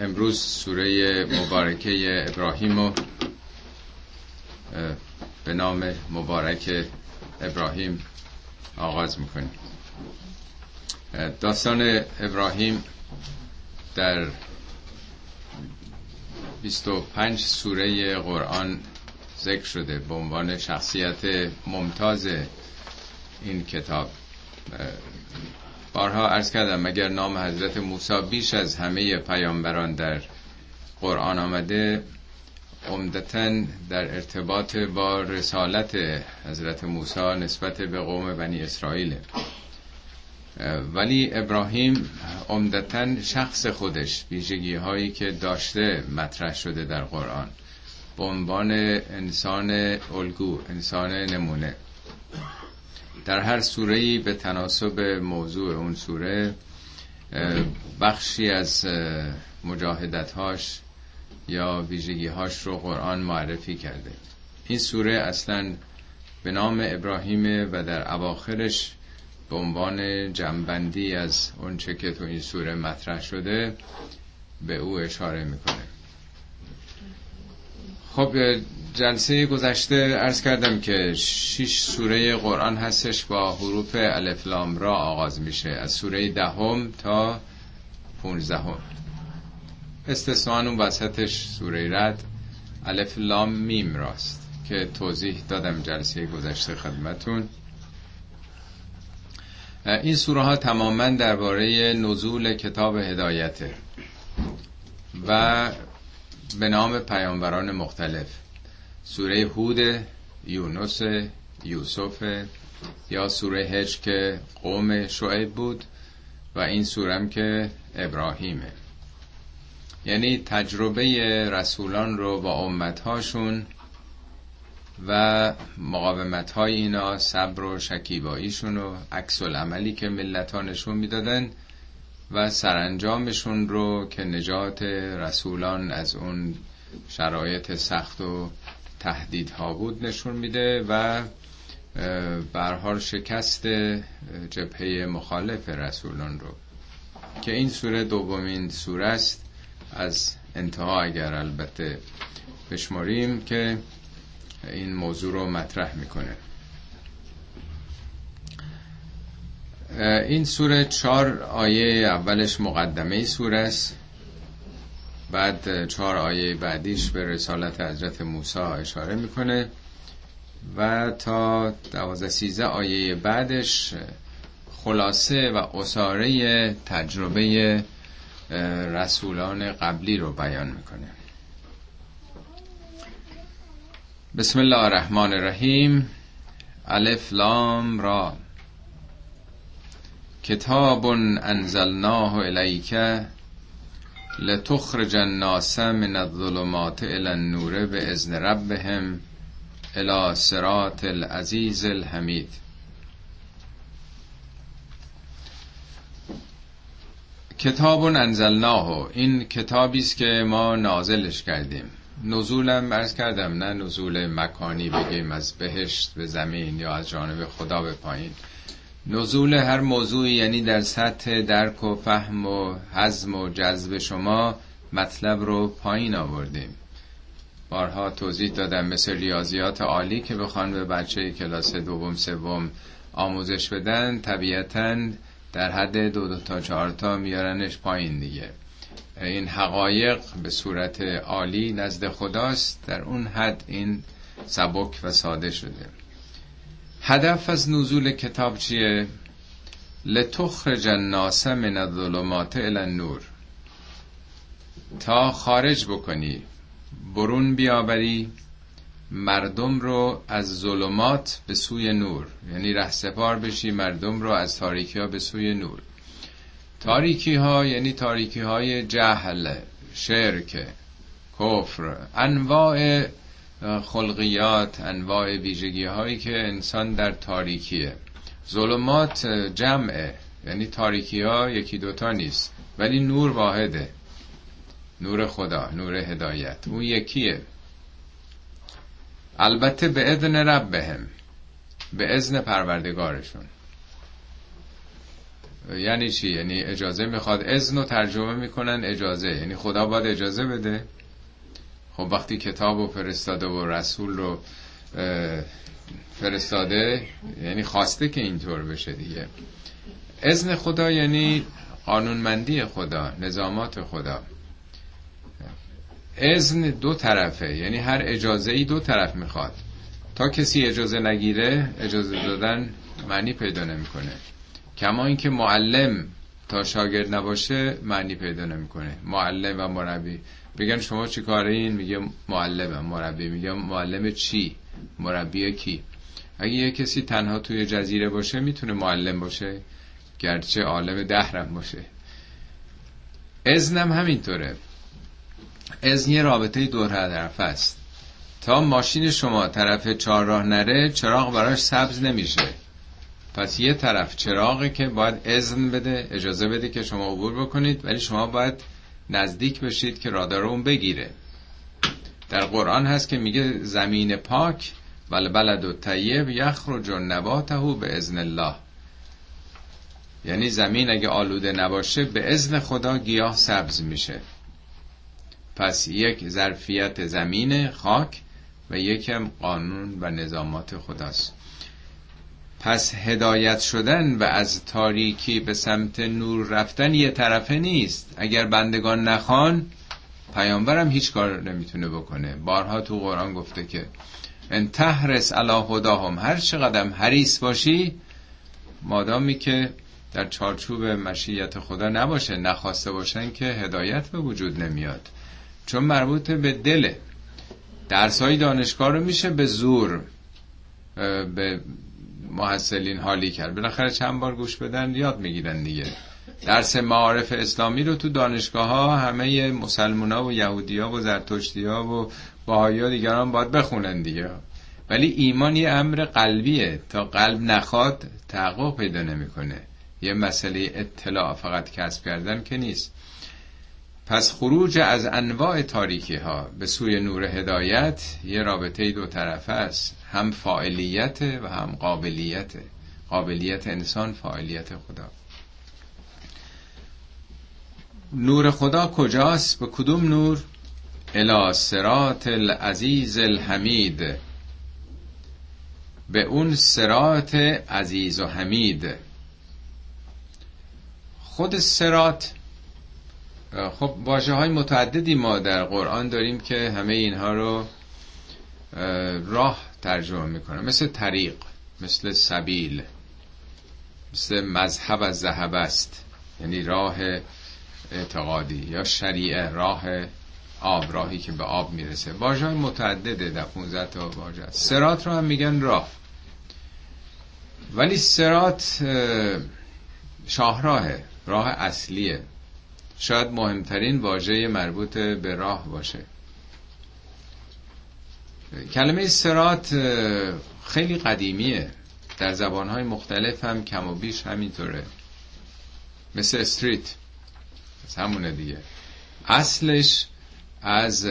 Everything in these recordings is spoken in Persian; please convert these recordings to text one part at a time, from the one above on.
امروز سوره مبارکه ابراهیم رو به نام مبارک ابراهیم آغاز می‌کنیم. داستان ابراهیم در 25 سوره قرآن ذکر شده به عنوان شخصیت ممتاز این کتاب. بارها ارز کردم مگر نام حضرت موسی بیش از همه پیامبران در قرآن آمده عمدتا در ارتباط با رسالت حضرت موسی نسبت به قوم بنی اسرائیل. ولی ابراهیم عمدتا شخص خودش ویژگی هایی که داشته مطرح شده در قرآن. به عنوان انسان الگو انسان نمونه. در هر سوره به تناسب موضوع اون سوره بخشی از مجاهدتهاش یا ویژگیهاش رو قرآن معرفی کرده. این سوره اصلا به نام ابراهیم و در اواخرش به عنوان جنبندی از اونچه که تو این سوره مطرح شده به او اشاره می‌کنه. خب جلسه گذشته ارز کردم که شش سوره قرآن هستش با حروف الف لام را آغاز میشه. از سوره دهم تا پونزدهم. استثنان اون وسطش سوره رد. الف لام میم راست که توضیح دادم جلسه گذشته خدمتون. این سوره ها تماما درباره نزول کتاب هدایته و به نام پیامبران مختلف. سوره هود یونس یوسف یا سوره هج که قوم شعیب بود و این سورم که ابراهیمه. یعنی تجربه رسولان رو با امتهاشون و مقاومت های اینا صبر و شکیباییشون و عکس عملی که ملت ها نشون می‌دادن و سرانجامشون رو که نجات رسولان از اون شرایط سخت و تهدیدها بود نشون میده و برحال شکست جبهه مخالف رسولان رو. که این سوره دومین سوره است از انتها اگر البته بشماریم که این موضوع رو مطرح می‌کنه. این سوره چهار آیه اولش مقدمه سوره است. بعد چهار آیه بعدیش به رسالت حضرت موسی اشاره می‌کنه و تا دوازده سیزه آیه بعدش خلاصه و اصاره تجربه رسولان قبلی رو بیان می‌کنه. بسم الله الرحمن الرحیم. الف لام را. کتاب انزلناه الیک لتخرج الناس من الظلمات الى النور به ازن ربهم الى صراط العزیز الحمید کتاب انزلناه. این کتابی است که ما نازلش کردیم. نزولم ارز کردم نه نزول مکانی بگیم از بهشت به زمین یا از جانب خدا به پایین. نزول هر موضوعی یعنی در سطح درک و فهم و حزم و جذب شما مطلب رو پایین آوردیم. بارها توضیح دادم مثل ریاضیات عالی که بخوان به بچه کلاس دوم سوم آموزش بدن طبیعتا در حد دو دو تا چهار تا میارنش پایین دیگه. این حقایق به صورت عالی نزد خداست در اون حد این سبک و ساده شده. هدف از نزول کتاب چیه؟ لتخرج الناس من الظلمات الى النور. تا خارج بکنی برون بیاوری مردم رو از ظلمات به سوی نور. یعنی رهسپار بشی مردم رو از تاریکی ها به سوی نور. تاریکی ها یعنی تاریکی های جهل شرک کفر انواع خلقیات انواع ویژگی هایی که انسان در تاریکیه. ظلمات جمعه. یعنی تاریکی ها یکی دوتا نیست ولی نور واحده. نور خدا نور هدایت. اون یکیه. البته به اذن رب بهم به اذن پروردگارشون. یعنی چی؟ یعنی اجازه می‌خواد اذن رو ترجمه می‌کنن اجازه. یعنی خدا باید اجازه بده. خب وقتی کتاب و فرستاده و رسول رو فرستاده یعنی خواسته که اینطور بشه دیگه. اذن خدا یعنی قانونمندی خدا نظامات خدا. اذن دو طرفه یعنی هر اجازه ای دو طرف می‌خواد. تا کسی اجازه نگیره اجازه دادن معنی پیدا نمی‌کنه. کما اینکه معلم تا شاگرد نباشه معنی پیدا نمی‌کنه. معلم و مربی بگن شما چی کاره این؟ میگه معلمم. مربی. میگه معلم چی؟ مربی کی؟ اگه یه کسی تنها توی جزیره باشه می‌تونه معلم باشه. گرچه عالم دهرم باشه. ازنم همینطوره. ازن یه رابطه دور طرف است. تا ماشین شما طرف چهارراه نره چراغ براش سبز نمیشه. پس یه طرف چراغه که باید اذن بده اجازه بده که شما عبور بکنید ولی شما باید نزدیک بشید که رادار اون بگیره. در قرآن هست که میگه زمین پاک ول بلد و طیب یخرج نباته به ازن الله. یعنی زمین اگه آلوده نباشه به ازن خدا گیاه سبز میشه. پس یک ظرفیت زمین خاک و یکم قانون و نظامات خداست. پس هدایت شدن و از تاریکی به سمت نور رفتن یه طرفه نیست. اگر بندگان نخوان پیامبرم هیچ کار نمی‌تونه بکنه. بارها تو قرآن گفته که ان تحرس علی هداهم هر چقدر حریص باشی مادامی که در چارچوب مشیت خدا نباشه نخواسته باشن که هدایت به وجود نمیاد. چون مربوط به دله. درس های دانشگاه رو میشه به زور به محصلین حالی کرد. بالاخره چند بار گوش بدن یاد می‌گیرن دیگه. درس معارف اسلامی رو تو دانشگاه ها همه مسلمان ها و یهودی ها و زرتشتی ها و باهایی ها دیگران باید بخونن دیگه. ولی ایمان یه امر قلبیه. تا قلب نخواد تحقق پیدا نمی‌کنه. یه مسئله اطلاع فقط کسب کردن که نیست. پس خروج از انواع تاریکی ها به سوی نور هدایت یه رابطه دو طرفه است. هم فاعلیت و هم قابلیت. قابلیت انسان فاعلیت خدا. نور خدا کجاست؟ به کدوم نور؟ الی سرات العزیز الحمید. به اون سرات عزیز و حمید. خود سرات خب واجه های متعددی ما در قرآن داریم که همه اینها رو راه ترجمه می‌کنه. مثل طریق مثل سبیل مثل مذهب از ذهب است. یعنی راه اعتقادی یا شریعه راه آب راهی که به آب می‌رسه. واژه متعدده در 15 تا واژه سرات رو هم میگن راه. ولی سرات شاهراهه راه اصلیه. شاید مهمترین واژه مربوط به راه باشه. کلمه سرات خیلی قدیمیه. در زبانهای مختلف هم کم و بیش همینطوره. مثل استریت. همونه دیگه. اصلش از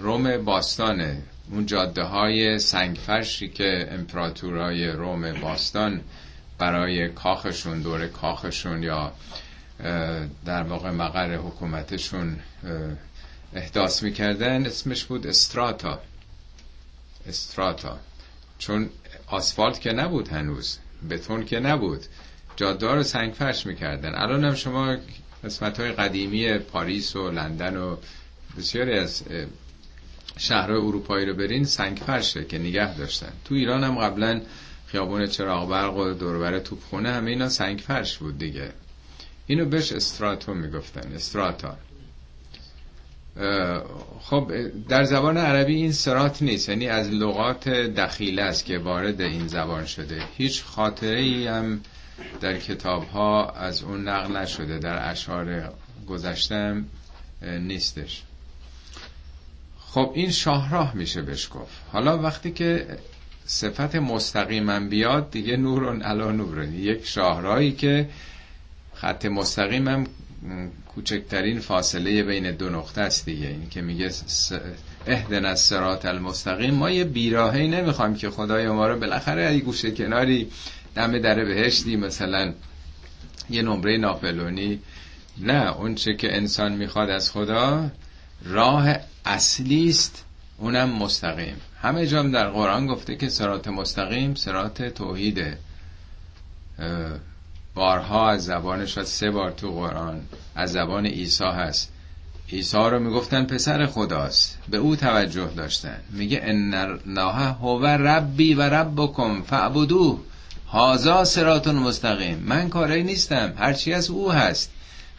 روم باستانه. اون جاده های سنگفرشی که امپراتورای روم باستان برای کاخشون دور کاخشون یا در واقع مقر حکومتشون احداث می‌کردن اسمش بود استراتا. استراتا. چون آسفالت که نبود هنوز بتون که نبود. جاده رو سنگ فرش می‌کردن. الان هم شما قسمت های قدیمی پاریس و لندن و بسیاری از شهرهای اروپایی رو برین سنگ فرشه که نگه داشتن. تو ایران هم قبلا خیابون چراغ برق و دوربر توپخونه همه اینا سنگ فرش بود دیگه. اینو بهش استراتو می‌گفتن استراتا. خب در زبان عربی این سرات نیست یعنی از لغات دخیله است که وارد این زبان شده. هیچ خاطره ای هم در کتاب ها از اون نقل نشده در اشعار گذشتم نیستش. خب این شاهراه میشه بهش گفت. حالا وقتی که صفت مستقیما بیاد دیگه نور علا نور یک شاهراهی که خط مستقیم هم کوچکترین فاصله بین دو نقطه است دیگه. این که میگه اهدن از سرات المستقیم. ما یه بیراهی نمی‌خوایم که خدای ما رو بالاخره ای گوشه کناری دم در بهشتی مثلا یه نمره ناپلونی. نه اون چه که انسان می‌خواد از خدا راه اصلی است اونم مستقیم. همه جام در قرآن گفته که سرات مستقیم سرات توحیده. بارها از زبانش و سه بار تو قرآن از زبان عیسی هست. عیسی رو می‌گفتن پسر خداست. به او توجه داشتن. میگه ان الله هو ربی و ربکم فعبدوه هازا سراتون مستقیم. من کاری نیستم. هرچی از او هست.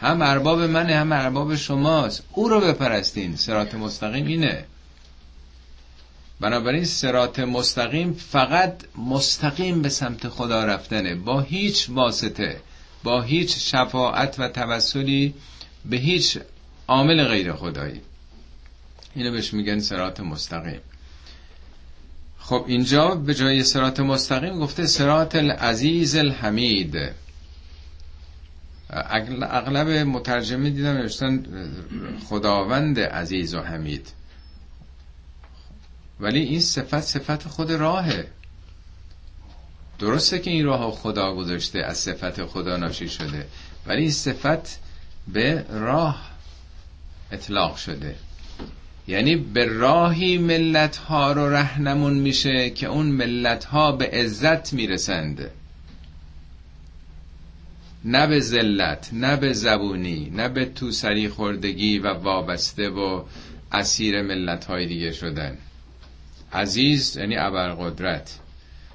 هم ارباب منه هم ارباب شماست. او رو بپرستین. سرات مستقیم اینه. بنابراین سرات مستقیم فقط مستقیم به سمت خدا رفتنه. با هیچ واسطه با هیچ شفاعت و توسلی به هیچ عامل غیر خدایی. اینو بهش میگن سرات مستقیم. خب اینجا به جای سرات مستقیم گفته سرات العزیز الحمید. اغلب مترجمه دیدم نوشتن خداوند عزیز و حمید. ولی این صفت صفت خود راهه. درسته که این راه خدا گذاشته از صفت خدا ناشی شده ولی این صفت به راه اطلاق شده. یعنی به راهی ملت ها رو رهنمون میشه که اون ملت ها به عزت می‌رسند. نه به ذلت نه به زبونی نه به تو سری خوردگی و وابسته و اسیر ملت های دیگه شدن. عزیز یعنی ابرقدرت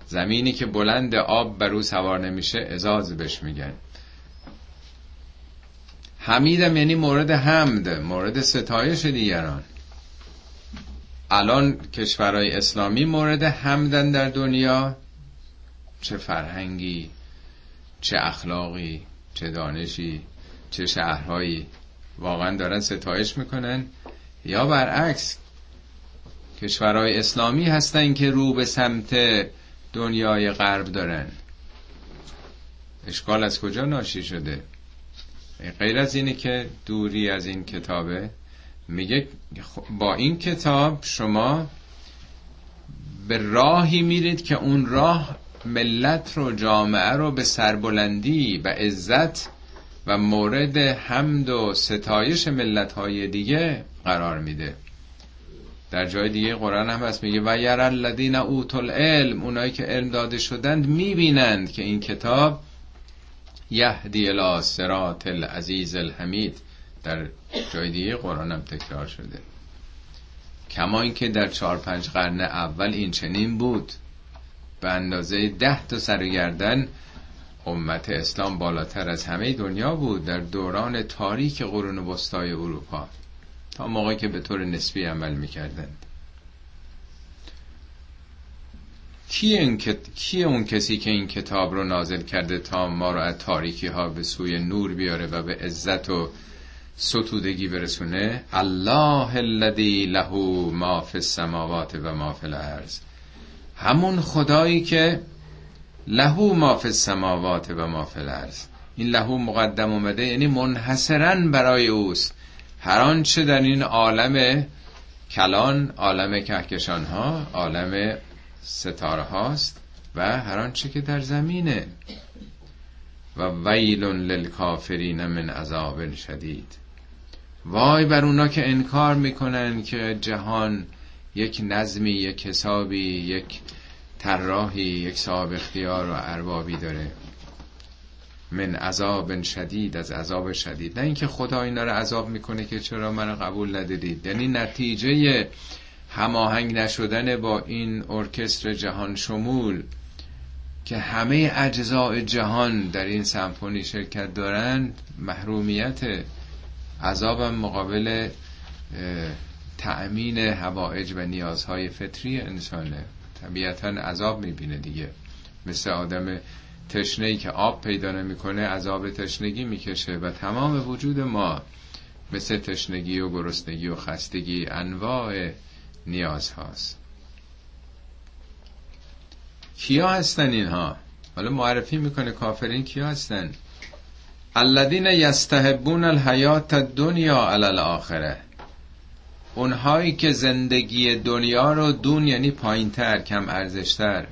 زمینی که بلند آب بر او سوار نمیشه ازاز بهش میگن. حمیدم یعنی مورد حمد مورد ستایش دیگران. الان کشورهای اسلامی مورد حمدن در دنیا. چه فرهنگی چه اخلاقی چه دانشی چه شهرهایی. واقعا دارن ستایش می‌کنن. یا برعکس کشورهای اسلامی هستن که رو به سمت دنیای غرب دارن. اشکال از کجا ناشی شده؟ غیر از اینه که دوری از این کتابه. میگه با این کتاب شما به راهی میرید که اون راه ملت رو جامعه رو به سربلندی و عزت و مورد حمد و ستایش ملت های دیگه قرار میده. در جای دیگه قرآن هم هست میگه و یر الذین اوت العلم اونایی که علم داده شدند می‌بینند که این کتاب یهدی الی صراط العزیز الحمید. در جای دیگه قرآن هم تکرار شده. کما اینکه در چهار پنج قرن اول این چنین بود. به اندازه ده تا سرگردن امت اسلام بالاتر از همه دنیا بود. در دوران تاریک قرون وسطای اروپا. تا موقعی که به طور نسبی عمل می‌کردند. کیه اون کسی که این کتاب رو نازل کرده تا ما رو از تاریکی ها به سوی نور بیاره و به عزت و ستودگی برسونه؟ الله الذی له ما فی السماوات و ما فی الارض. همون خدایی که له ما فی السماوات و ما فی الارض. این له مقدم اومده یعنی منحصرا برای اوست. هر آنچه در این عالم کلان عالم کهکشان ها عالم ستاره هاست و هر آنچه که در زمینه. و ویل للکافرین من عذاب شدید. وای بر اونا که انکار می‌کنن که جهان یک نظمی یک حسابی یک طراحی یک صاحب اختیار و اربابی داره. من عذاب شدید از عذاب شدید. نه اینکه خدا اینا رو عذاب می‌کنه که چرا من قبول ندارید یعنی نتیجه هماهنگ نشدن با این ارکستر جهان شمول که همه اجزاء جهان در این سمفونی شرکت دارند محرومیت عذابم مقابل تأمین هوایج و نیازهای فطری انسانه. طبیعتا عذاب می‌بینه دیگه. مثل آدم تشنهی که آب پیدا نمی‌کنه عذاب تشنگی می‌کشه و تمام وجود ما مثل تشنگی و گرسنگی و خستگی انواع نیاز هاست. کیا هستن اینها؟ حالا معرفی می‌کنه کافرین کیا هستن؟ الذین یستحبون الحیات الدنیا علی الاخره. اونهایی که زندگی دنیا رو دون یعنی پایینتر کم ارزشتر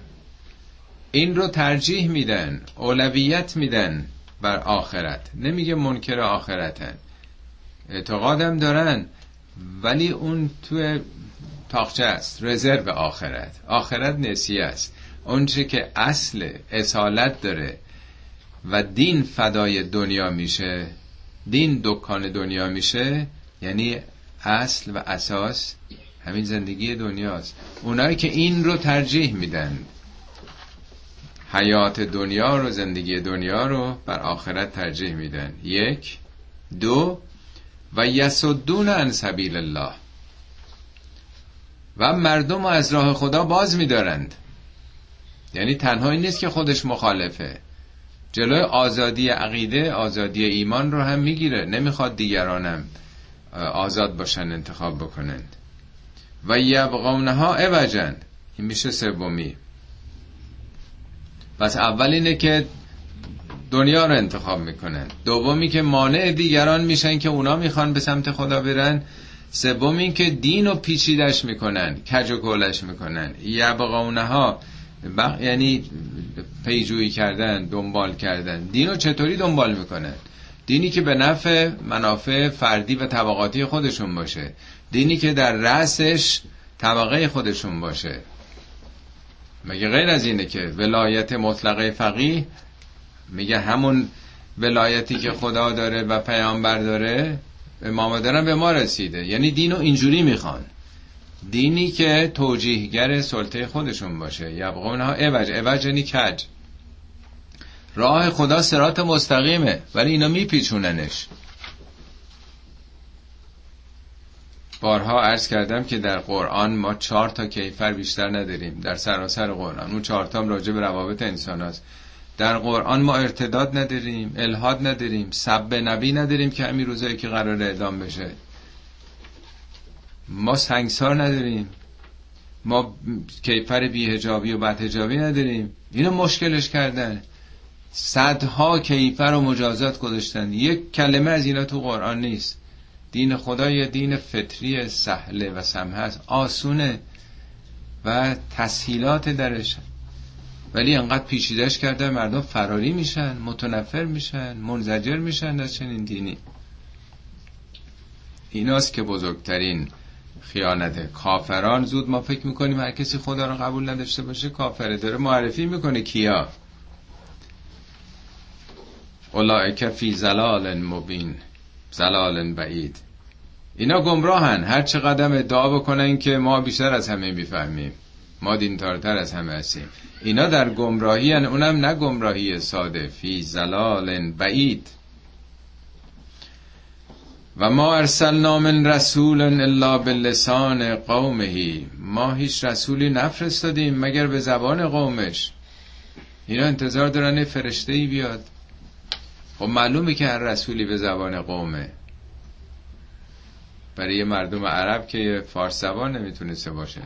این رو ترجیح میدن اولویت میدن بر آخرت. نمیگه منکر آخرتن. اعتقادم دارن ولی اون توی تاخچه است. رزرو آخرت. آخرت نسیه است. اونچه که اصل اصالت داره و دین فدای دنیا میشه دین دکان دنیا میشه یعنی اصل و اساس همین زندگی دنیاست. اونایی که این رو ترجیح میدن. حیات دنیا رو زندگی دنیا رو بر آخرت ترجیح میدن. یک. دو. و یسدون عن سبیل الله. و مردم رو از راه خدا باز میدارند. یعنی تنها این نیست که خودش مخالفه. جلوی آزادی عقیده آزادی ایمان رو هم می‌گیره. نمی‌خواد دیگرانم آزاد باشن انتخاب بکنند. و یبغونها عوجن این میشه سومی. پس اول اینه که دنیا رو انتخاب می‌کنن دومی که مانع دیگران میشن که اونا می‌خوان به سمت خدا برن. سوم این که دین رو پیچیدش می‌کنن کج و کولش می‌کنن. یبغونها بق... یعنی پیجویی کردن دنبال کردن. دین رو چطوری دنبال می‌کنن؟ دینی که به نفع منافع فردی و طبقاتی خودشون باشه. دینی که در رأسش طبقه خودشون باشه. مگه غیر از اینه که ولایت مطلقه فقیه میگه همون ولایتی که خدا داره و پیامبر داره امام دارن به ما رسیده. یعنی دینو اینجوری می‌خوان. دینی که توجیهگر سلطه خودشون باشه. یبغون ها اوج اوج یعنی کج. راه خدا سرات مستقیمه. ولی اینا میپیچوننش. بارها عرض کردم که در قرآن ما چهار تا کیفر بیشتر نداریم. در سراسر قرآن اون چهار تا راجع به روابط انسان هست. در قرآن ما ارتداد نداریم الهاد نداریم سب نبی نداریم که همین روزایی که قرار اعدام بشه. ما سنگسار نداریم. ما کیفر بیهجابی و بدهجابی نداریم. اینو مشکلش کردن. صدها کیفر و مجازات گذاشتن. یک کلمه از اینا تو قرآن نیست. دین خدا یه دین فطری سهله و سمه است آسونه و تسهیلات درش. ولی انقدر پیچیدش کرده مردم فراری میشن متنفر میشن منزجر میشن از چنین دینی. ایناست که بزرگترین خیانته کافران زود ما فکر می‌کنیم هر کسی خدا رو قبول نداشته باشه کافره. داره معرفی می‌کنه کیا. اولائک فی زلال مبین. زلال بعید. اینا گمراهن. هر چه قدم ادعا بکنن که ما بیشتر از همه می‌فهمیم. ما دینتارتر از همه هستیم. اینا در گمراهی هن. اونم نه گمراهی ساده. فی زلال بعید. و ما ارسلنا من رسول الا باللسان قومه. ما هیچ رسولی نفرستادیم مگر به زبان قومش. اینا انتظار دارن فرشته بیاد. خب معلومه که هر رسولی به زبان قومه. برای مردم عرب که فارس زبان نمی‌تونسته باشه.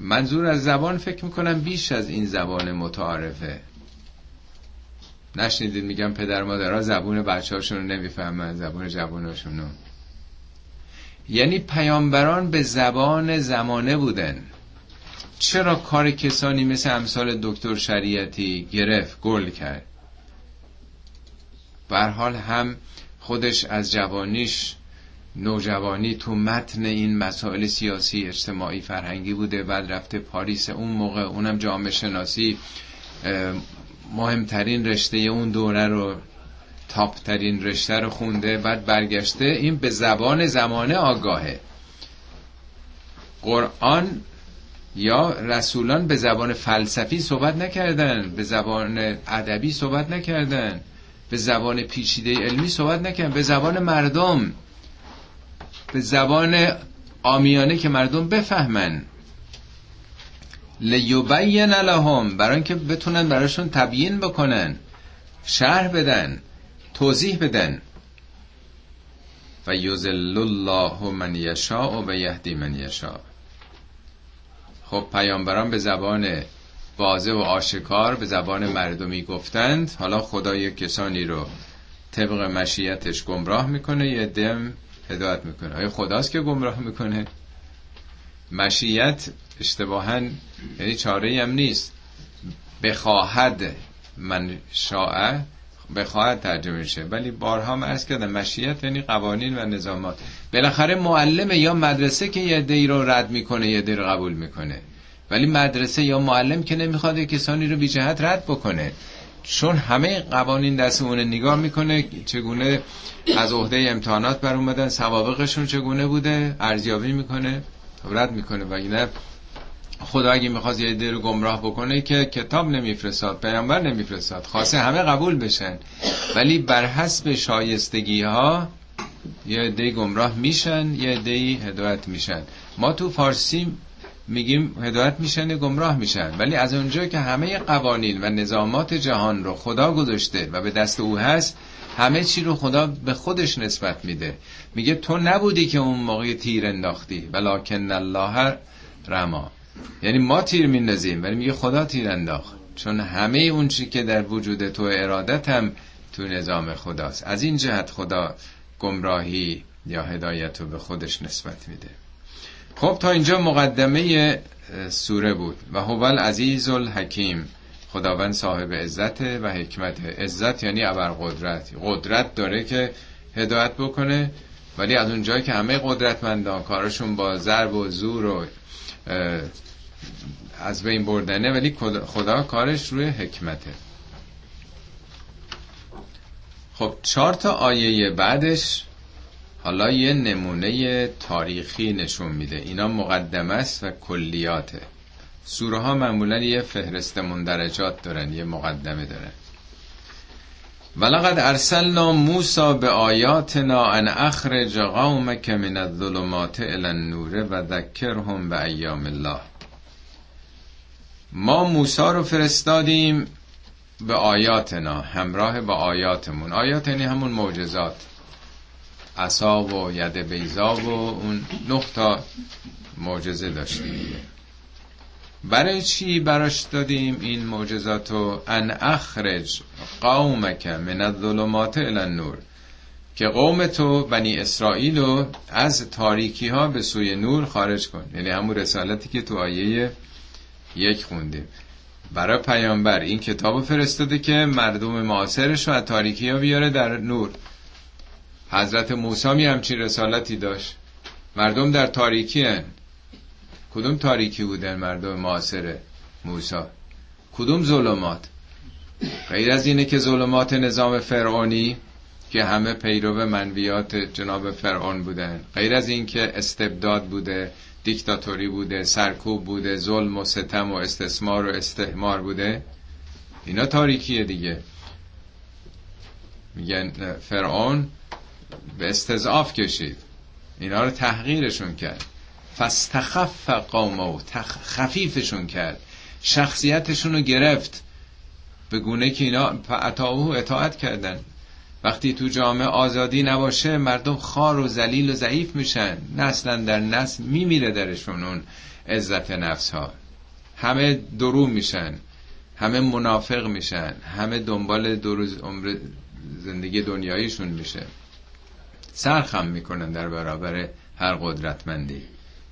منظور از زبان فکر می‌کنم بیش از این زبان متعارفه. نشنیدید میگم پدر مادرها زبون بچه هاشون رو نمی‌فهمن زبون جواناشون رو یعنی پیامبران به زبان زمانه بودن. چرا کار کسانی مثل امثال دکتر شریعتی گرفت گل کرد؟ بر حال هم خودش از جوانیش نوجوانی تو متن این مسائل سیاسی اجتماعی فرهنگی بوده بعد رفته پاریس. اون موقع اونم جامعه شناسی مهمترین رشته اون دوره رو تاپترین رشته رو خونده بعد برگشته. این به زبان زمانه آگاهه. قرآن یا رسولان به زبان فلسفی صحبت نکردن به زبان ادبی صحبت نکردن. به زبان پیچیده علمی صحبت نکردن به زبان مردم. به زبان آمیانه که مردم بفهمن. لیبین لهم. برای اینکه بتونن براشون تبیین بکنن. شرح بدن. توضیح بدن. و یذل الله من یشاء و یهدی من یشاء. خب پیامبران به زبان واضح و آشکار به زبان مردمی گفتند. حالا خدا یک کسانی رو طبق مشیتش گمراه می‌کنه یه دم هدایت می‌کنه. آیا خداست که گمراه می‌کنه؟ مشیت اشتباها یعنی چاره هم نیست. بخواهد من شاء بخواهد ترجمه شه. ولی بارها هم ارز کردم مشیت یعنی قوانین و نظامات. بالاخره معلم یا مدرسه که یه دی رو رد می‌کنه یه دی رو قبول می‌کنه. ولی مدرسه یا معلم که نمی‌خواد کسانی رو بی جهت رد بکنه. چون همه قوانین دست اون نگاه می‌کنه چگونه از عهده امتحانات بر اومدن سوابقشون چگونه بوده ارزیابی می‌کنه رد می‌کنه. و اینه خدا اگه می‌خواست یه عده رو گمراه بکنه که کتاب نمیفرستاد پیامبر نمیفرستاد خواسته همه قبول بشن. ولی بر حسب شایستگی ها یه عده گمراه میشن یه عده هدایت میشن. ما تو فارسی میگیم هدایت میشن گمراه میشن. ولی از اونجا که همه قوانین و نظامات جهان رو خدا گذاشته و به دست او هست همه چی رو خدا به خودش نسبت میده. میگه تو نبودی که اون موقع تیر انداختی. ولکن الله رما. یعنی ما تیر میندازیم ولی میگه خدا تیر انداخت. چون همه اون چی که در وجود تو ارادت هم تو نظام خداست. از این جهت خدا گمراهی یا هدایت رو به خودش نسبت میده. خب تا اینجا مقدمه سوره بود. و هو العزیز الحکیم خداوند صاحب عزت و حکمت. عزت یعنی ابر قدرت قدرت داره که هدایت بکنه ولی از اونجایی که همه قدرتمندان کارشون با ضرب و زور و از بین بردنه ولی خدا کارش روی حکمته. خب چهار تا آیه بعدش حالا یه نمونه تاریخی نشون میده. اینا مقدمه است و کلیاته. سوره ها معمولا یه فهرست مندرجات دارن یه مقدمه دارن. ولقد ارسلنا موسا به آیاتنا ان اخرج قومک من الظلمات الى النور و ذکرهم به ایام الله. ما موسا رو فرستادیم به آیاتنا همراه با آیاتمون. آیات یعنی همون معجزات. عصا و ید بیزا و اون نقطه معجزه داشتیم. برای چی براش دادیم این معجزاتو؟ ان اخرج قومک من الظلمات الى النور. که قوم تو بنی اسرائیل رو از تاریکی ها به سوی نور خارج کن. یعنی همون رسالتی که تو آیه یک خوندیم. برای پیامبر این کتاب فرستاده که مردم معاصرش رو از تاریکی ها بیاره در نور. حضرت موسی می همچین رسالتی داشت. مردم در تاریکی هن. کدوم تاریکی بودن مردم معاصر موسی؟ کدوم ظلمات؟ غیر از اینه که ظلمات نظام فرعونی که همه پیرو منویات جناب فرعون بودن. غیر از این که استبداد بوده دیکتاتوری بوده سرکوب بوده ظلم و ستم و استثمار و استهمار بوده. اینا تاریکیه دیگه. میگن فرعون به استضعاف کشید. اینا رو تحقیرشون کرد. فستخف قومه خفیفشون کرد. شخصیتشون رو گرفت. به گونه که اینا اطاعه اطاعت کردن. وقتی تو جامعه آزادی نباشه مردم خار و زلیل و ضعیف میشن. نسلا در نسل میمیره درشون اون عزت نفس ها همه درو میشن. همه منافق میشن. همه دنبال دو روز عمر زندگی دنیاییشون میشه. سرخم می‌کنن در برابر هر قدرتمندی.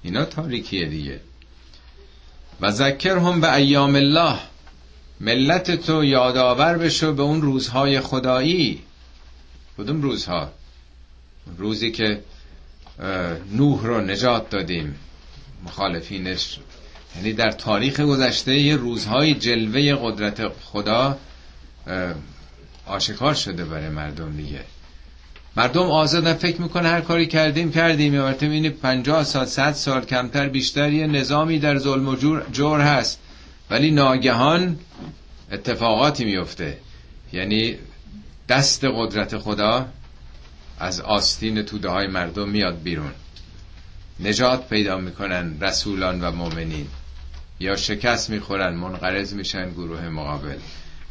اینا تاریکیه دیگه. و ذکر هم به ایام الله. ملت تو یادآور بشو به اون روزهای خدایی. کدوم روزها؟ روزی که نوح رو نجات دادیم. مخالفینش یعنی در تاریخ گذشته یه روزهای جلوه قدرت خدا آشکار شده برای مردم دیگه. مردم آزادن فکر می‌کنه هر کاری کردیم کردیم یا مرتب اینه 50 سال 100 سال کمتر بیشتر یه نظامی در ظلم و جور, جور هست. ولی ناگهان اتفاقاتی میفته یعنی دست قدرت خدا از آستین توده های مردم میاد بیرون. نجات پیدا می‌کنن رسولان و مؤمنین. یا شکست می‌خورن منقرض میشن گروه مقابل.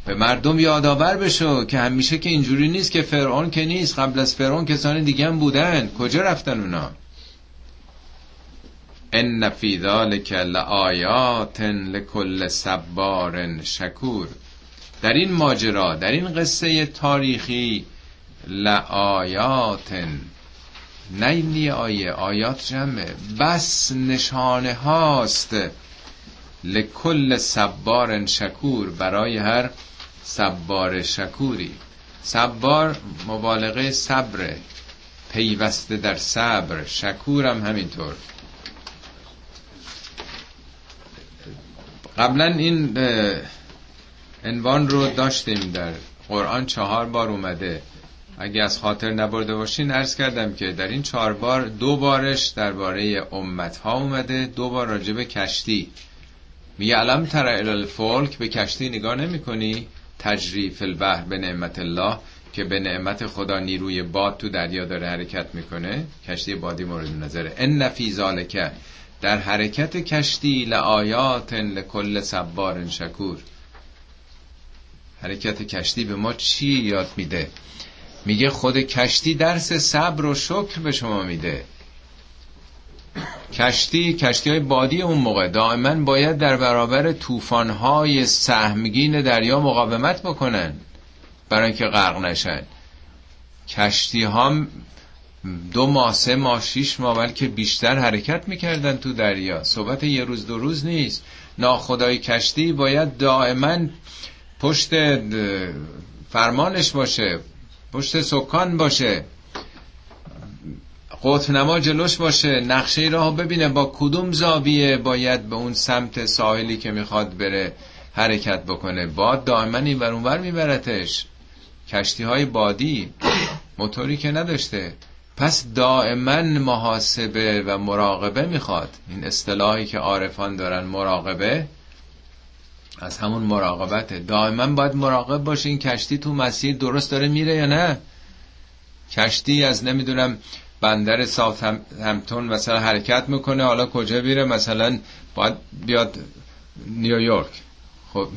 به مردم یادآور بشو که همیشه که اینجوری نیست که فرعون که نیست قبل از فرعون کسان دیگه هم بودن. کجا رفتن اونا؟ ان فی ذلک لآیات لکل صبار شکور. در این ماجرا در این قصه تاریخی لآیات نه آیه آیات جمعه بس نشانه هاست. لکل صبار شکور برای هر صبار شکوری. صبار مبالغه صبره پیوسته در صبر. شکورم همینطور. قبلا این عنوان رو داشتیم در قرآن. چهار بار اومده. اگه از خاطر نبرده باشین عرض کردم که در این چهار بار دو بارش درباره امت ها اومده. دو بار راجب کشتی. میگه علم تر الفلک؟ به کشتی نگاه نمی کنی تجریف البحر به نعمت الله که به نعمت خدا نیروی باد تو دریا داره حرکت می‌کنه کشتی بادی مورد نظره. ان نفی ذالک در حرکت کشتی لآیات لکل صبار شکور. حرکت کشتی به ما چی یاد میده؟ میگه خود کشتی درس صبر و شکر به شما میده. کشتی کشتی های بادی اون موقع. دائما باید در برابر طوفان های سهمگین دریا مقاومت بکنن برای اینکه غرق نشن. کشتی هم دو ماه سه ماه شیش ماه بلکه بیشتر حرکت می‌کردن تو دریا. صحبت یه روز دو روز نیست. ناخدای کشتی باید دائما پشت فرمانش باشه پشت سکان باشه. قطب نما جلوش باشه نقشه راه ببینه با کدوم زاویه باید به اون سمت ساحلی که می‌خواد بره حرکت بکنه. باد دائما این اونور میبرتش. کشتی های بادی موتوری که نداشته. پس دائما محاسبه و مراقبه می‌خواد. این اصطلاحی که عارفان دارن مراقبه از همون مراقبته. دائما باید مراقب باشه این کشتی تو مسیر درست داره میره یا نه. کشتی از نمی‌دونم بندر ساوت همتون مثلا حرکت می‌کنه حالا کجا بیره مثلا باید بیاد نیویورک خب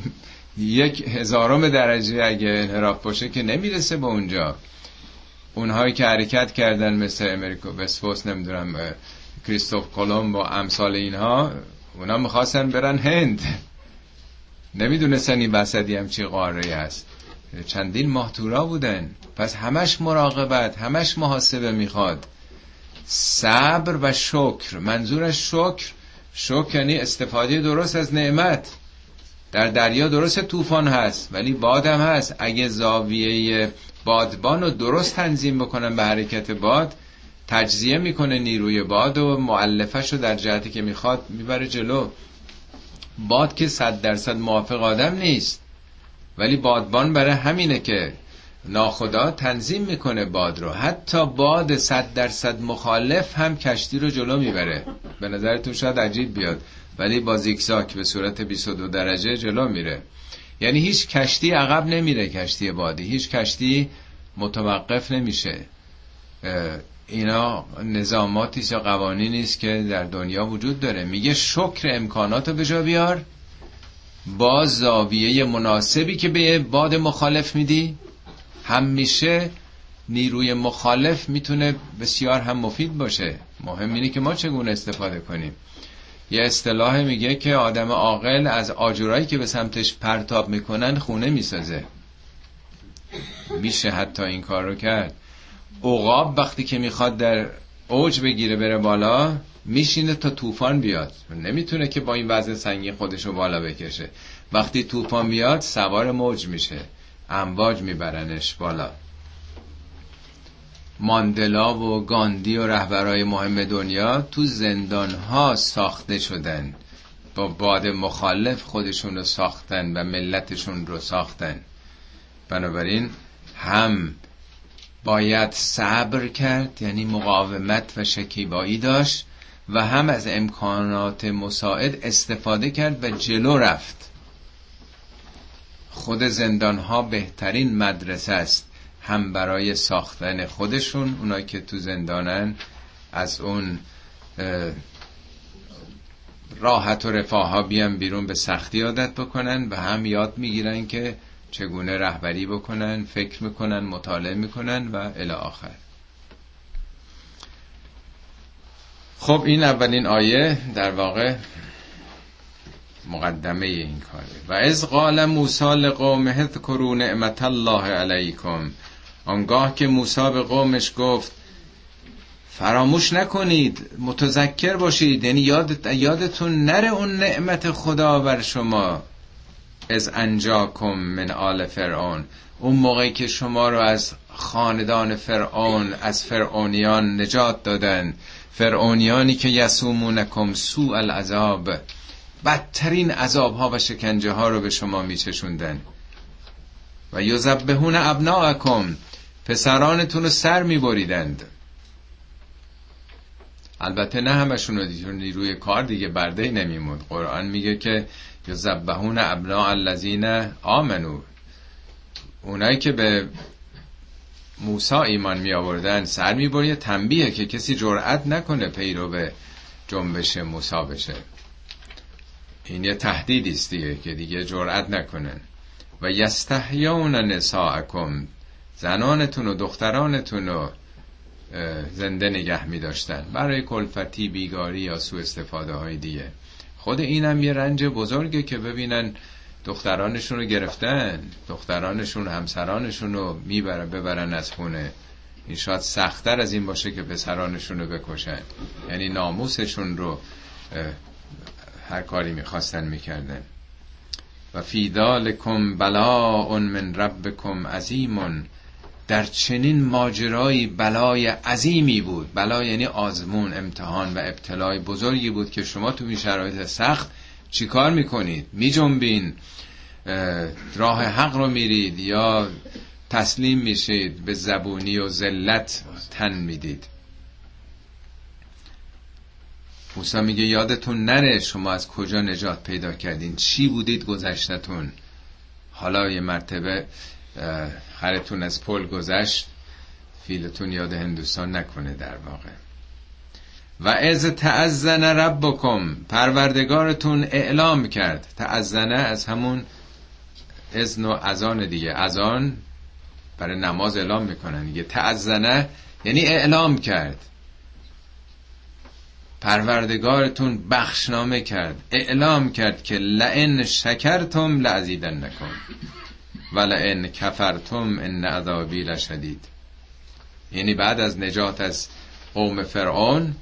یک هزارم درجه اگه انحراف باشه که نمی‌رسه به اونجا. اونهایی که حرکت کردن مثل امریکا وسفوس نمی‌دونم کریستوف کولوم و امثال اینها اونا می‌خواستن برن هند. نمی‌دونستن این وسطی هم چی قاره است. چندین ماه تورا بودن. پس همش مراقبت همش محاسبه می‌خواد. صبر و شکر. منظورش شکر شکر یعنی استفاده درست از نعمت. در دریا درست طوفان هست ولی بادم هست. اگه زاویه بادبان رو درست تنظیم بکنن به حرکت باد تجزیه می‌کنه نیروی باد و معلفش رو در جهتی که می‌خواد می‌بره جلو. باد که صد درصد موافق آدم نیست ولی بادبان برای همینه که ناخدا تنظیم می‌کنه باد رو. حتی باد صد درصد مخالف هم کشتی رو جلو می‌بره. به نظرتون شاید عجیب بیاد ولی با زیکزاک به صورت 22 درجه جلو میره. یعنی هیچ کشتی عقب نمیره کشتی بادی. هیچ کشتی متوقف نمیشه. اینا نظاماتی یا قوانینی است که در دنیا وجود داره. میگه شکر امکانات رو به جا بیار. با زاویه مناسبی که به باد مخالف میدی همیشه نیروی مخالف می‌تونه بسیار هم مفید باشه. مهم اینه که ما چگونه استفاده کنیم. یه اصطلاح میگه که آدم عاقل از آجورایی که به سمتش پرتاب می‌کنن خونه می‌سازه. میشه حتی این کار رو کرد. عقاب وقتی که می‌خواد در اوج بگیره بره بالا میشینه تا طوفان بیاد. نمی‌تونه که با این وزن سنگین خودشو بالا بکشه. وقتی طوفان بیاد سوار موج میشه. امواج میبرنش بالا. ماندلا و گاندی و رهبرای مهم دنیا تو زندان ها ساخته شدن. با باد مخالف خودشون رو ساختن و ملتشون رو ساختن. بنابراین هم باید صبر کرد یعنی مقاومت و شکیبایی داشت و هم از امکانات مساعد استفاده کرد و جلو رفت. خود زندان ها بهترین مدرسه است. هم برای ساختن خودشون اونایی که تو زندانن از اون راحت و رفاه ها بیان بیرون به سختی عادت بکنن و هم یاد می‌گیرن که چگونه رهبری بکنن فکر می‌کنن مطالعه می‌کنن و الی آخر. خب این اولین آیه در واقع مقدمه این کاره. و از قال موسی لقوم اذکروا نعمت الله علیکم. آنگاه که موسی به قومش گفت فراموش نکنید متذکر باشید یعنی یاد یادتون نره اون نعمت خدا بر شما. از انجاکم من آل فرعون. اون موقعی که شما رو از خاندان فرعون از فرعونیان نجات دادن. فرعونیانی که یسومونکم سوء العذاب. بدترین عذاب ها و شکنجه ها رو به شما میچشوندن. و یذبحون ابناءکم پسرانتون رو سر میبریدند. البته نه همشون رو نیروی کار دیگه برده نمیموند. قرآن میگه که یذبحون ابناء الذین آمنو اونایی که به موسی ایمان می آوردن سر می یه تنبیه که کسی جرأت نکنه پیرو به جنبش موسی بشه. این یه تهدیدی است دیگه که دیگه جرأت نکنن. و یستحیون نساءکم زنانتون و دخترانتون رو زنده نگه می داشتن برای کلفتی بیگاری یا سو استفاده های دیگه. خود اینم یه رنج بزرگه که ببینن دخترانشون رو گرفتن دخترانشون همسرانشون رو می‌برن ببرن از خونه. این شاید سختتر از این باشه که پسرانشون رو بکشن. یعنی ناموسشون رو هر کاری می‌خواستن می‌کردن. و فی ذالکم بلاء من ربکم عظیم. در چنین ماجرایی بلای عظیمی بود. بلا یعنی آزمون امتحان و ابتلای بزرگی بود که شما تو این شرایط سخت چیکار می‌کنید؟ میجنبین. راه حق رو میرید یا تسلیم میشید به زبونی و ذلت تن می‌دید. موسی میگه یادتون نره شما از کجا نجات پیدا کردین؟ چی بودید گذشتتون حالا یه مرتبه خرتون از پل گذشت. فیلتون یاد هندوستان نکنه در واقع. و از تعزن ربکم پروردگارتون اعلام کرد. تعزنه از همون اذن و ازان دیگه. ازان برای نماز اعلام می‌کنن. دیگه تعزنه یعنی اعلام کرد. پروردگارتون بخشنامه کرد اعلام کرد که لئن شکرتم لعزیدن نکن و لئن کفرتم ان عذابی لشدید. یعنی بعد از نجات از قوم فرعون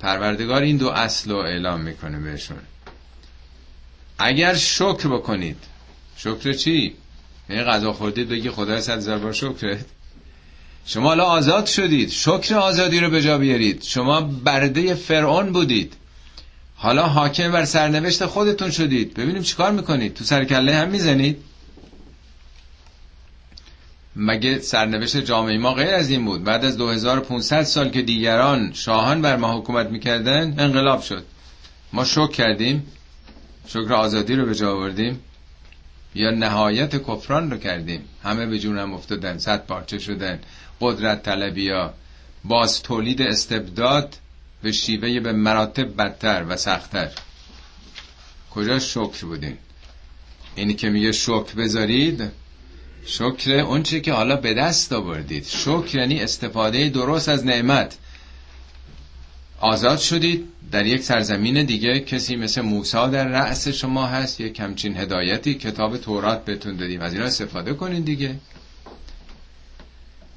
پروردگار این دو اصل رو اعلام می‌کنه بهشون. اگر شکر بکنید شکر چی؟ یعنی غذا خوردید بگی خدا صد هزار شکرت. شما حالا آزاد شدید. شکر آزادی رو به جا بیارید. شما برده فرعون بودید. حالا حاکم بر سرنوشت خودتون شدید. ببینیم چیکار می‌کنید. تو سرکله هم می‌زنید. مگه سرنوشت جامعه ما غیر از این بود؟ بعد از 2500 سال که دیگران شاهان بر ما حکومت می‌کردن انقلاب شد. ما شک کردیم. شکر آزادی رو به جا آوردیم. یا نهایت کفران رو کردیم. همه به جونم افتادن. صد پارچه شدن. قدرت طلبی ها باز تولید استبداد به شیوه به مراتب بدتر و سختتر. کجا شکر بودین؟ اینی که میگه شکر بذارید شکر اون چی که حالا به دست آوردید. شکر یعنی استفاده درست از نعمت. آزاد شدید در یک سرزمین دیگه. کسی مثل موسا در رأس شما هست. یک کمچین هدایتی. کتاب تورات بهتون دادیم. از اینا استفاده کنین دیگه.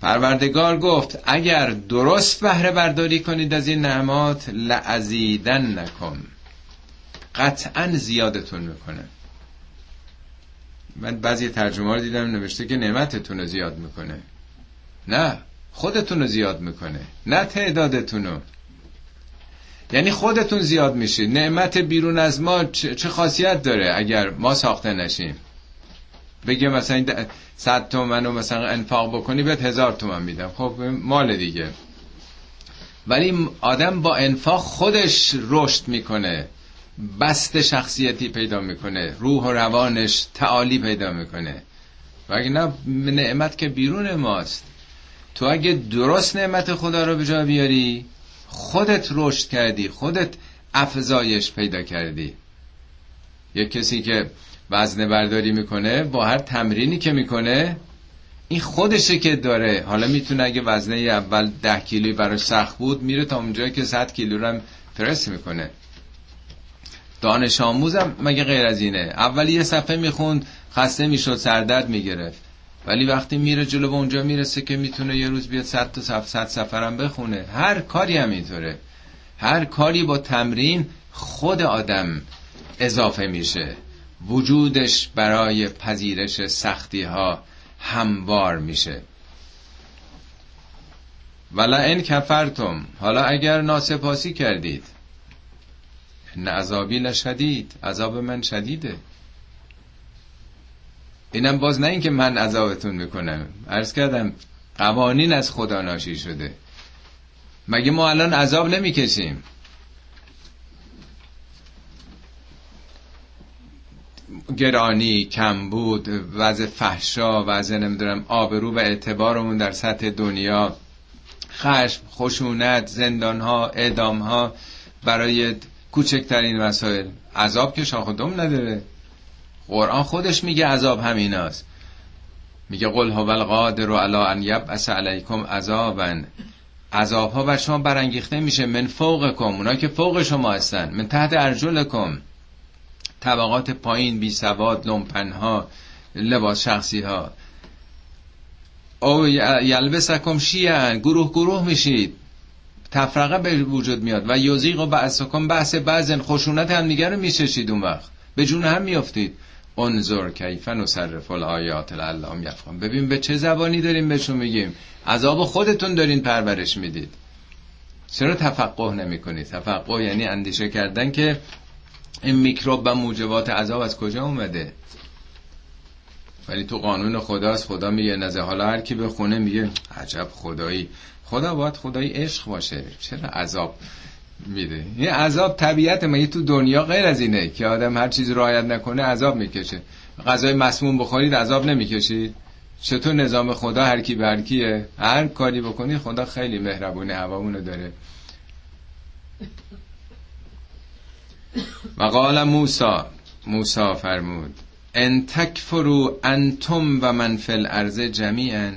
پروردگار گفت اگر درست بهره برداری کنید از این نعمات لعزیدن نکن. قطعا زیادتون می‌کنه. من بعضی ترجمه رو دیدم نوشته که نعمتتون رو زیاد می‌کنه. نه خودتون رو زیاد می‌کنه نه تعدادتون رو. یعنی خودتون زیاد میشید. نعمت بیرون از ما چه خاصیت داره اگر ما ساخته نشیم؟ بگه مثلا صد تومن رو مثلا انفاق بکنی بهت هزار تومن میدم. خب مال دیگه. ولی آدم با انفاق خودش رشد می‌کنه بست شخصیتی پیدا می‌کنه روح و روانش تعالی پیدا می‌کنه. و اگه نه نعمت که بیرون ماست. تو اگه درست نعمت خدا رو به جا بیاری خودت رشد کردی خودت افزایش پیدا کردی. یک کسی که وزنه برداری می‌کنه با هر تمرینی که می‌کنه این خودشه که داره. حالا می‌تونه اگه وزنه اول ده کیلوی براش سخت بود میره تا اونجایی که 100 کیلو رو پرس می‌کنه. دانش آموزم مگه غیر از اینه. اولی یه صفحه می‌خوند خسته می‌شد سردرد می‌گرفت. ولی وقتی میره جلو به اونجا می‌رسه که می‌تونه یه روز بیاد صد تا صف صد سفرم بخونه. هر کاری هم اینطوره. هر کاری با تمرین خود آدم اضافه میشه. وجودش برای پذیرش سختی ها هموار میشه. ولا این کفرتم حالا اگر ناسپاسی کردید. ان عذابی لشدید عذاب من شدیده. اینم باز نه اینکه من عذابتون می‌کنم. عرض کردم قوانین از خدا ناشی شده. مگه ما الان عذاب نمی‌کشیم؟ گرانی کمبود وضع فحشا وضع نمی‌دونم آبرو و اعتبارمون در سطح دنیا. خشم خشونت زندان ها اعدام ها برای کوچکترین مسائل. عذاب که شاخ دم نداره. قرآن خودش میگه عذاب همیناست. میگه قل هو القادر علی ان یبعث علیکم عذابا. عذاب ها بر شما برانگیخته میشه من فوقکم. اونا که فوق شما هستن. من تحت ارجلکم. طبقات پایین بی سواد لومپن ها لباس شخصی ها او یلبسکم شیعن گروه گروه میشید. تفرقه به وجود میاد و یوزیق و بعثکم بحث بعضن خشونت هم دیگر رو میششید اون وقت. به جون هم میافتید. انظر کیف نصرف الآیات لعلهم یفقهون. ببین به چه زبانی داریم بهشون میگیم. عذاب خودتون دارین پرورش می‌دید. چرا تفقه نمی کنید تفقه یعنی اندیشه کردن که این میکروب و موجبات عذاب از کجا اومده؟ ولی تو قانون خداست خدا میگه نزه. حالا هر کی به خونه میگه عجب خدایی. خدا باید خدایی عشق باشه. چرا عذاب میده؟ این عذاب طبیعت مگه تو دنیا غیر از اینه که آدم هر چیزی رعایت نکنه عذاب می‌کشه؟ غذای مسموم بخورید عذاب نمی‌کشید چطور نظام خدا هر کی به کیه؟ هر کاری بکنی خدا خیلی مهربونه هوامونو داره. و قال موسا موسا فرمود ان تکفرو انتم و من فی الارض جمیعا.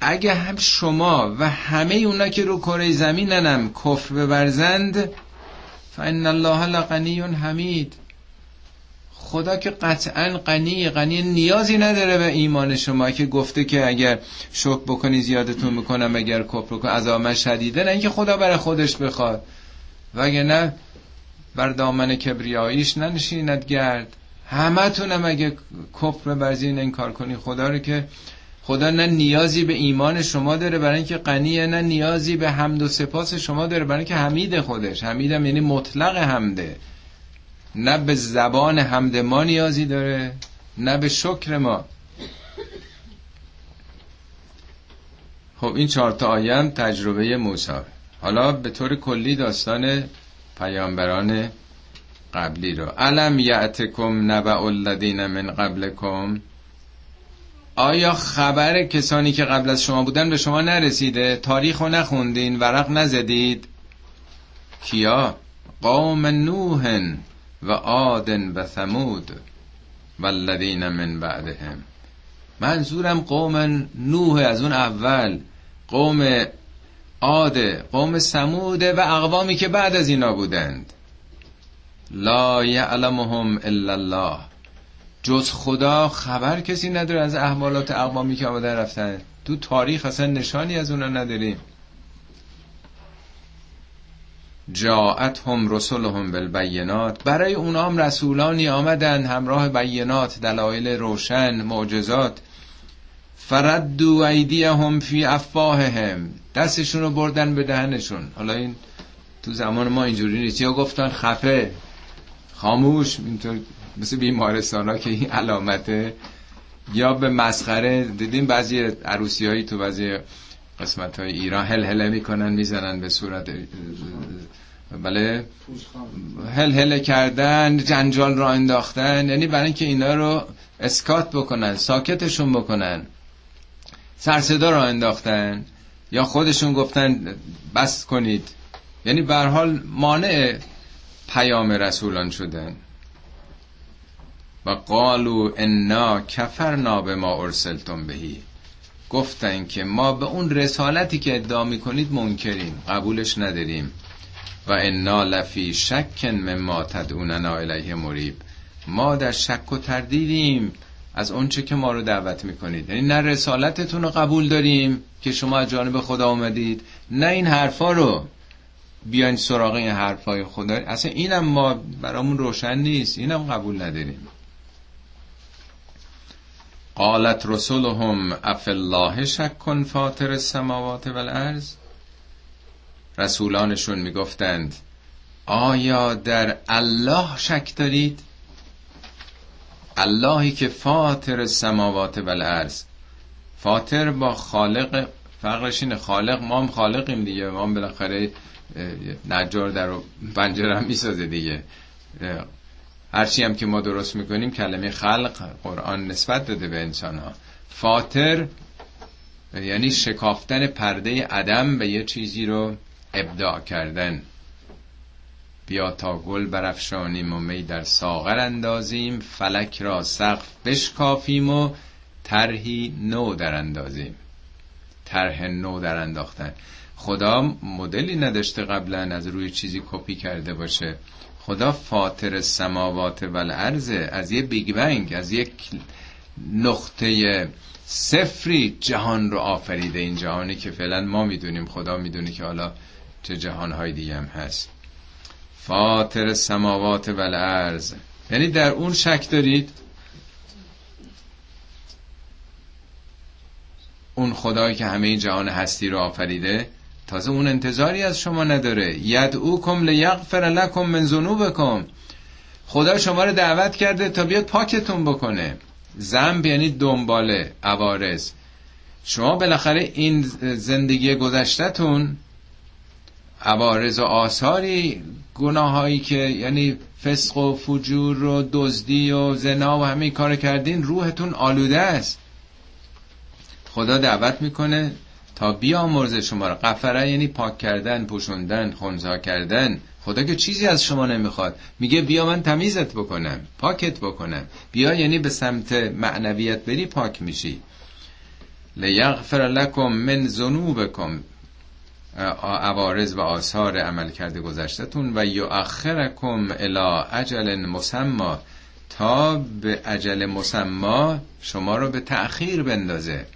اگه هم شما و همه اونا که رو کره زمیننم کفر ببرزند فان الله لغنی حمید. خدا که قطعا غنی غنی نیازی نداره به ایمان شما که گفته که اگر شک بکنی زیادتون می‌کنم اگر کفر کن عذاب من شدیده نه اینکه خدا برای خودش بخواد. نه بر دامن کبریاییش ننشیند گرد. همه تونم اگه کفر این کار کنی خدا رو که خدا نه نیازی به ایمان شما داره برای اینکه غنیه نه نیازی به حمد و سپاس شما داره برای اینکه حمید خودش. حمیدم یعنی مطلق حمده. نه به زبان حمد ما نیازی داره نه به شکر ما. خب این چهار تا آیه تجربه موسی. حالا به طور کلی داستان پیامبران قبلی رو. علم یعتکم نبع الذین من قبلکم؟ آیا خبر کسانی که قبل از شما بودن به شما نرسیده؟ تاریخ رو نخوندین؟ ورق نزدید؟ کیا؟ قوم نوح و آدن و ثمود والذین من بعدهم. منظورم قوم نوح از اون اول. قوم عاد قوم سموده و اقوامی که بعد از اینا بودند. لا یعلمهم الا الله. جز خدا خبر کسی نداره از احوالات اقوامی که آمده رفتن. تو تاریخ اصلا نشانی از اونا نداریم. جاعت هم رسولهم بالبینات. برای اونا هم رسولانی آمدن همراه بینات دلایل روشن معجزات. فردو هم فی افواههم. دستشون رو بردن به دهنشون. حالا این تو زمان ما اینجوری نیست. یا گفتن خفه خاموش اینطور مثل بیمارستان ها که این علامته. یا به مسخره دیدیم بعضی عروسی هایی تو بعضی قسمت های ایران هل هله می‌کنن می‌زنن به صورت بله؟ هل هله کردن جنجال را انداختن. یعنی برای اینکه اینا رو اسکات بکنن ساکتشون بکنن. سرصدا را انداختن یا خودشون گفتن بس کنید. یعنی به حال مانع پیام رسولان شدن. و قالو انا کفرنا به ما ارسلتم بهی. گفتن که ما به اون رسالتی که ادعا می‌کنید منکریم قبولش نداریم. و انا لفی شک مما تدعوننا الیه مریب. ما در شک و تردیدیم. از اونچه که ما رو دعوت می‌کنید. یعنی نه رسالتتون رو قبول داریم که شما از جانب خدا آمدید نه این حرفا رو بیاین سراغ این حرفای خدا. اصلا اینم ما برامون روشن نیست. اینم قبول نداریم. قالت رسولهم اف الله شک فاطر السماوات والارض؟ رسولانشون می‌گفتند آیا در الله شک دارید؟ اللهی که فاطر السماوات والارض. فاطر با خالق فرقش اینه خالق ما هم خالقیم دیگه ما هم بالاخره نجار در پنجره هم می‌سازه دیگه. هرچی هم که ما درست می‌کنیم کلمه خلق قرآن نسبت داده به انسان ها فاطر یعنی شکافتن پرده عدم به یه چیزی رو ابداع کردن. بیا تا گل برافشانیم و می در ساغر اندازیم فلک را سقف بشکافیم و طرحی نو در اندازیم. طرح نو در انداختن. خدا مدلی نداشته قبلا از روی چیزی کپی کرده باشه. خدا فاطر سماوات و الارض از یه بیگ بنگ از یک نقطه صفری جهان رو آفریده این جهانی که فعلا ما می‌دونیم خدا می‌دونه که حالا چه جهانهای دیگه هم هست. فاطر سماوات و الارض یعنی در اون شک دارید؟ اون خدایی که همه جهان هستی رو آفریده؟ تازه اون انتظاری از شما نداره. یدعوکم لیغفر لکم من ذنوبکم. خدا شما رو دعوت کرده تا بیاد پاکتون بکنه. زنب یعنی دنباله عوارض. شما بالاخره این زندگی گذشتهتون عوارض و آثاری گناهایی که یعنی فسق و فجور و دزدی و زنا و همه کار کردین روحتون آلوده است. خدا دعوت می‌کنه تا بیامرزه شما رو قفره یعنی پاک کردن پوشوندن خونزا کردن. خدا که چیزی از شما نمی‌خواد. میگه بیا من تمیزت بکنم پاکت بکنم. بیا یعنی به سمت معنویت بری پاک میشی. لیغفر لکم من ذنوبکم. عوارض و آثار عمل کرده گذشتتون و یؤخرکم الی اجل مسما تا به اجل مسما شما رو به تأخیر بندازه.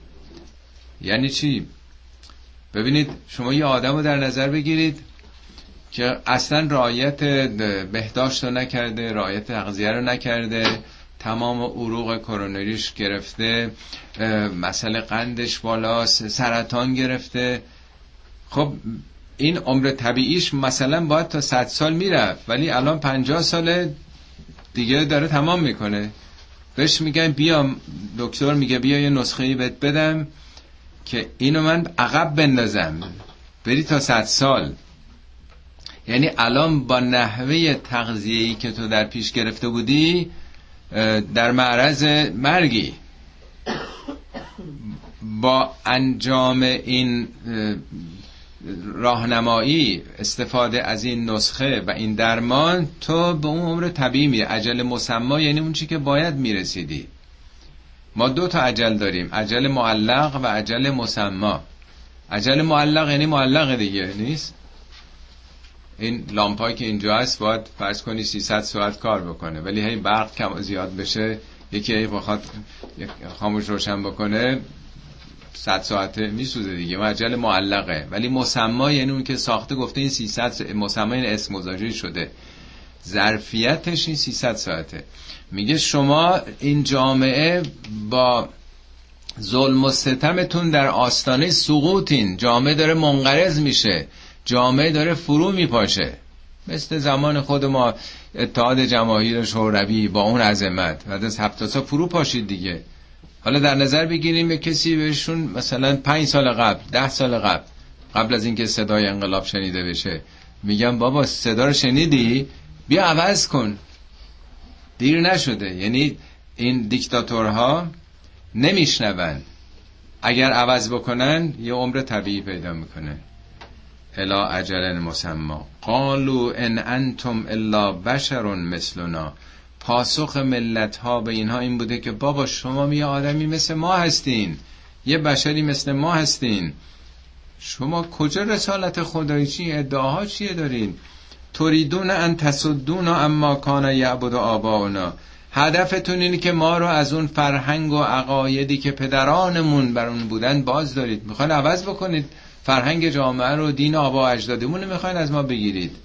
یعنی چی؟ ببینید شما یه آدم رو در نظر بگیرید که اصلا رعایت بهداشت رو نکرده رعایت تغذیه رو نکرده تمام عروق کرونریش گرفته مسئله قندش بالاست سرطان گرفته. خب این عمر طبیعیش مثلا باید تا 100 سال می‌رفت ولی الان 50 سال دیگه داره تمام می‌کنه. بهش میگن بیا دکتر میگه بیا یه نسخه بهت بدم که اینو من عقب بندازم. بری تا صد سال. یعنی الان با نحوه تغذیه‌ای که تو در پیش گرفته بودی در معرض مرگی. با انجام این راهنمایی استفاده از این نسخه و این درمان تو به اون عمر طبیعی می عجل مسما یعنی اون چی که باید می‌رسیدی. ما دو تا عجل داریم. عجل معلق و عجل مسما. عجل معلق یعنی معلق دیگه نیست؟ این لامپایی که اینجا هست باید فرض کنی 300 ساعت کار بکنه. ولی هی برق کم زیاد بشه یکی هی بخواد خاموش روشن بکنه. 100 ساعته میسوزه دیگه معجل معلقه. ولی مسما یعنی اون که ساخته گفته این 300 مسما این اسم گذاری شده. ظرفیتش این 300 ساعته. میگه شما این جامعه با ظلم و ستمتون در آستانه سقوطین. جامعه داره منقرض میشه. جامعه داره فرو میپاشه. مثل زمان خود ما اتحاد جماهیر شوروی با اون عظمت. بعد از هفت سال فرو پاشید دیگه. حالا در نظر بگیریم به کسی بهشون مثلا پنج سال قبل ده سال قبل قبل از اینکه صدای انقلاب شنیده بشه میگم بابا صدا رو شنیدی؟ بیا عوض کن. دیر نشده. یعنی این دیکتاتورها نمیشنون. اگر عوض بکنن یه عمر طبیعی پیدا می‌کنه. الا اجل مسما قالو ان انتم الا بشر مثلنا. پاسخ ملت ها به اینها این بوده که بابا شما یه آدمی مثل ما هستین یه بشری مثل ما هستین. شما کجا رسالت خدایی؟ چی ادعاها چیه دارین؟ تریدون ان تصدون اما کان یعبد آباؤنا. هدفتون اینه که ما رو از اون فرهنگ و عقایدی که پدرانمون بر اون بودن باز دارید. می‌خوان عوض بکنید؟ فرهنگ جامعه رو دین آبا اجدادمون می‌خواین از ما بگیرید.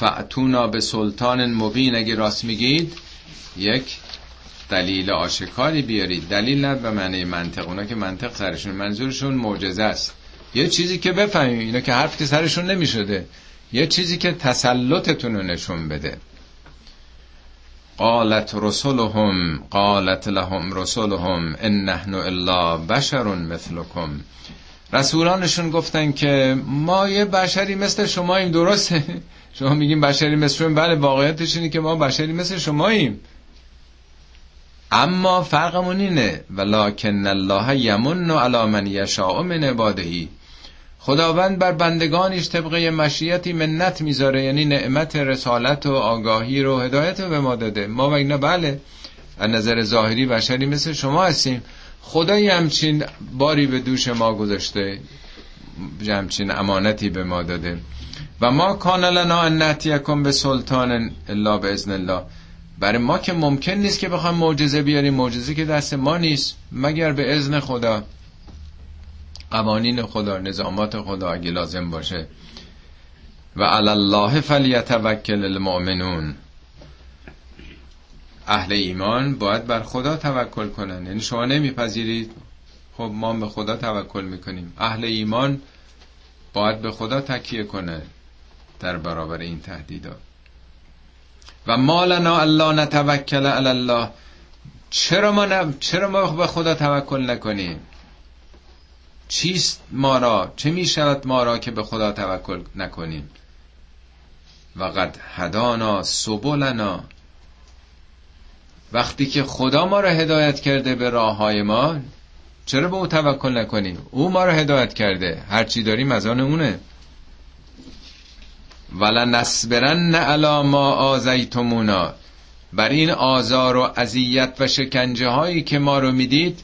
فعتونا به سلطان مبین. اگه راست میگید یک دلیل آشکاری بیارید. دلیل نه به معنی منطق. اونا که منطق سرشون منظورشون معجزه است. یه چیزی که بفهمیم اینا که حرف سرشون نمی‌شده. یه چیزی که تسلطتون رو نشون بده. قالت رسولهم قالت لهم رسولهم ان نحن الا بشر مثلكم رسولانشون گفتن که ما یه بشری مثل شماییم درسته؟ شما میگیم بشری مثل بله واقعیتش اینه که ما بشری مثل شماییم. اما فرقمون اینه ولکن الله یمن علی من یشاء من عبادهی خداوند بر بندگانش طبقه مشیتی منت می‌ذاره یعنی نعمت رسالت و آگاهی رو هدایت رو به ما داده. ما و اینا بله از نظر ظاهری بشری مثل شما هستیم. خدایی همچین باری به دوش ما گذاشته همچین امانتی به ما داده. و ما کان لنا ان ناتیکم به سلطان الا به ازن الله. برای ما که ممکن نیست که بخوام معجزه بیاریم. معجزه که دست ما نیست. مگر به اذن خدا. قوانین خدا نظامات خدا اگه لازم باشه. و علی الله فلیتوکل المؤمنون. اهل ایمان باید بر خدا توکل کنن. یعنی شما نمیپذیرید. خب ما به خدا توکل می‌کنیم. اهل ایمان باید به خدا تکیه کنه در برابر این تهدیدات. و مالنا الله نتوکل علی الله. چرا ما, چرا ما به خدا توکل نکنیم؟ چیست ما را؟ چه می شود ما را که به خدا توکل نکنیم؟ و قد هدانا سبلنا. وقتی که خدا ما را هدایت کرده به راه های ما چرا به او توکل نکنیم؟ او ما را هدایت کرده. هرچی داریم از آن اونه. ولنصبرن علی ما آزیتمونا بر این آزار و اذیت و شکنجه هایی که ما رو می‌دید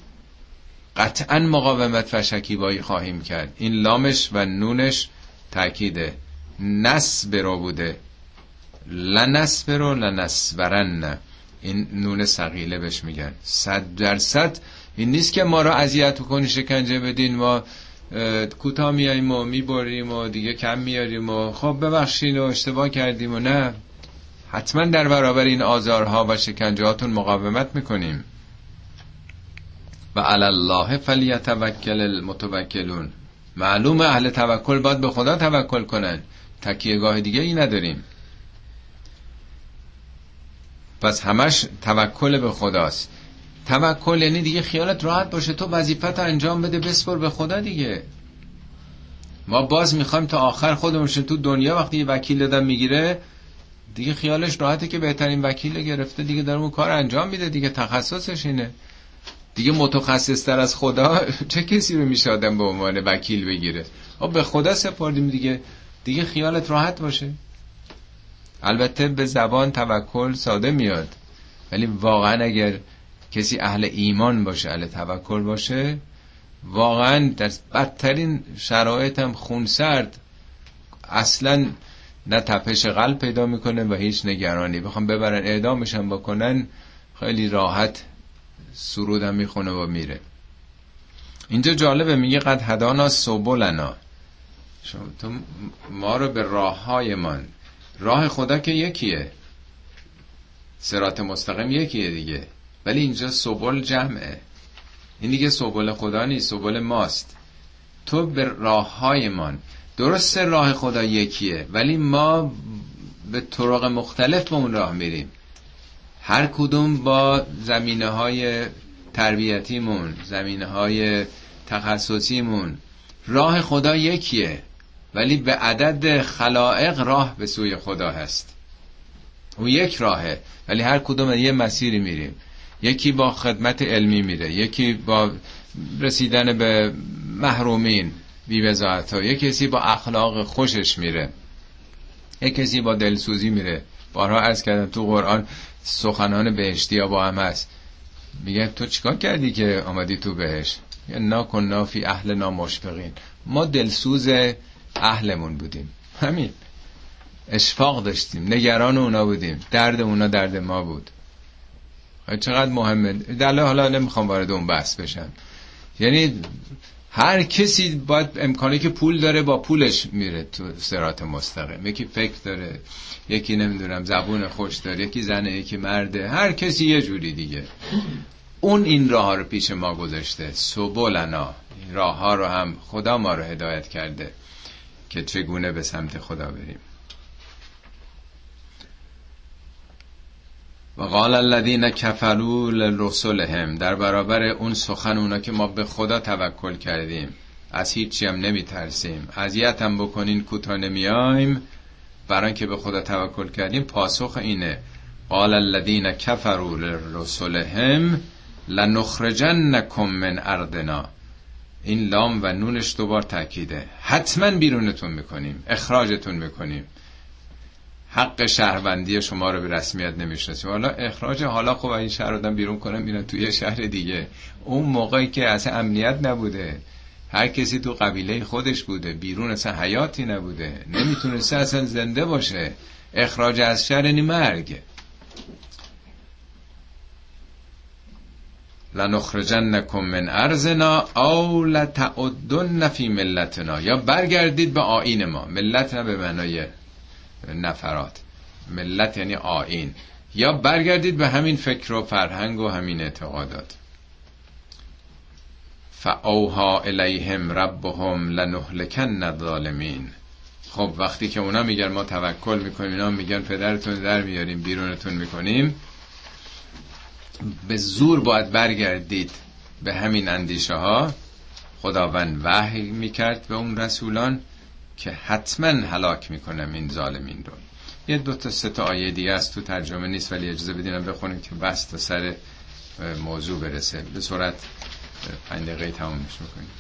قطعا مقاومت و شکیبایی خواهیم کرد. این لامش و نونش تاکیده نصبرو بوده. لنصبرو لنصبرن. این نون سقیله بهش میگن. صد درصد. این نیست که ما رو اذیت کنی شکنجه بدین. ما کوتاه میاییم و می‌بریم و دیگه کم میاریم و خب ببخشین و اشتباه کردیم و نه. حتما در برابر این آزارها و شکنجهاتون مقاومت می‌کنیم. و علی الله فلیتوکل المتوکلون. معلوم اهل توکل باید به خدا توکل کنن. تکیهگاه دیگه ای نداریم. پس همش توکل به خداست. توکل یعنی دیگه خیالت راحت باشه. تو وظیفت انجام بده بسپر به خدا دیگه. ما باز می‌خوایم تا آخر خودمون تو دنیا. وقتی وکیل دادن می‌گیره دیگه خیالش راحته که بهترین وکیل گرفته. دیگه در اون کار انجام میده دیگه. تخصصش اینه. دیگه متخصص تر از خدا چه کسی رو میشه آدم به عنوان وکیل بگیره؟ خب به خدا سپردیم دیگه. دیگه خیالت راحت باشه. البته به زبان توکل ساده میاد. ولی واقعا اگر کسی اهل ایمان باشه اهل توکل باشه واقعا در بدترین شرایط هم خونسرد اصلا نه تپش قلب پیدا می‌کنه و هیچ نگرانی. بخوام ببرن اعدامشم بکنن خیلی راحت سرودم می‌خونه و میره. اینجا جالبه میگه قد هدانا سبولنا شما تو ما رو به راه های راه خدا که یکیه. سرات مستقیم یکیه دیگه. ولی اینجا سبل جمعه. این دیگه سبل خدا نیست سبل ماست. تو به راه هایمان درست راه خدا یکیه ولی ما به طرق مختلف به اون راه میریم. هر کدوم با زمینه های تربیتیمون زمینه های تخصصیمون. راه خدا یکیه ولی به عدد خلائق راه به سوی خدا هست. او یک راهه ولی هر کدوم یه مسیری میریم. یکی با خدمت علمی میره یکی با رسیدن به محرومین بی ها. یک کسی با اخلاق خوشش میره یک کسی با دلسوزی میره. بارها از کردم تو قرآن سخنان بهشتی با هم هست. میگه تو چیکار کردی که آمدی تو بهش نا کن فی اهل نامشفقین. ما دلسوز اهلمون بودیم. همین. اشفاق داشتیم. نگران اونا بودیم. درد اونا درد ما بود. چقدر مهمه. در حالا نمی‌خوام وارد اون بحث بشم. یعنی هر کسی باید امکانی که پول داره با پولش میره تو سرات مستقیم. یکی فکر داره یکی نمی‌دونم زبون خوش داره یکی زنه یکی مرده. هر کسی یه جوری دیگه. اون این راه ها رو پیش ما گذاشته. سبولنا راه ها رو هم خدا ما رو هدایت کرده که چگونه به سمت خدا بریم. و قال الذین کفروا لرسلهم در برابر اون سخن اونا که ما به خدا توکل کردیم. از هیچی هم نمی ترسیم اذیت هم بکنین کوتا نمیایم. برای که به خدا توکل کردیم پاسخ اینه. قال الذین کفروا لرسلهم لنخرجنکم من ارضنا. این لام و نونش دوبار تاکیده حتما بیرونتون می‌کنیم. اخراجتون می‌کنیم. حق شهروندی شما رو به رسمیت نمی‌شناسیم. حالا اخراج حالا خب این شهر رو بیرون کنم میرن توی شهر دیگه. اون موقعی که اصلا امنیت نبوده. هر کسی تو قبیله خودش بوده. بیرون اصلا حیاتی نبوده. نمی‌تونسته اصلا زنده باشه. اخراج از شهر نی مرگ. لنخرجنکم من ارزنا او لتعدن فی ملتنا. یا برگردید به آین ما. ملت نه به معنای نفرات. ملت یعنی آین یا برگردید به همین فکر و فرهنگ و همین اعتقادات. فاوها الیهم ربهم لنهلکن الظالمین خب وقتی که اونا میگن ما توکل می‌کنیم اینا میگن پدرتون در میاریم بیرونتون می‌کنیم. به زور باید برگردید به همین اندیشه ها خداوند وحی می‌کرد به اون رسولان. که حتما هلاک می‌کنم این ظالمین رو. یه دو تا سه تا آیه دیگه است تو ترجمه نیست ولی اجازه بدینم بخونیم که بس تا سر موضوع برسه. به صورت پنج دقیقه تمامش می‌کنیم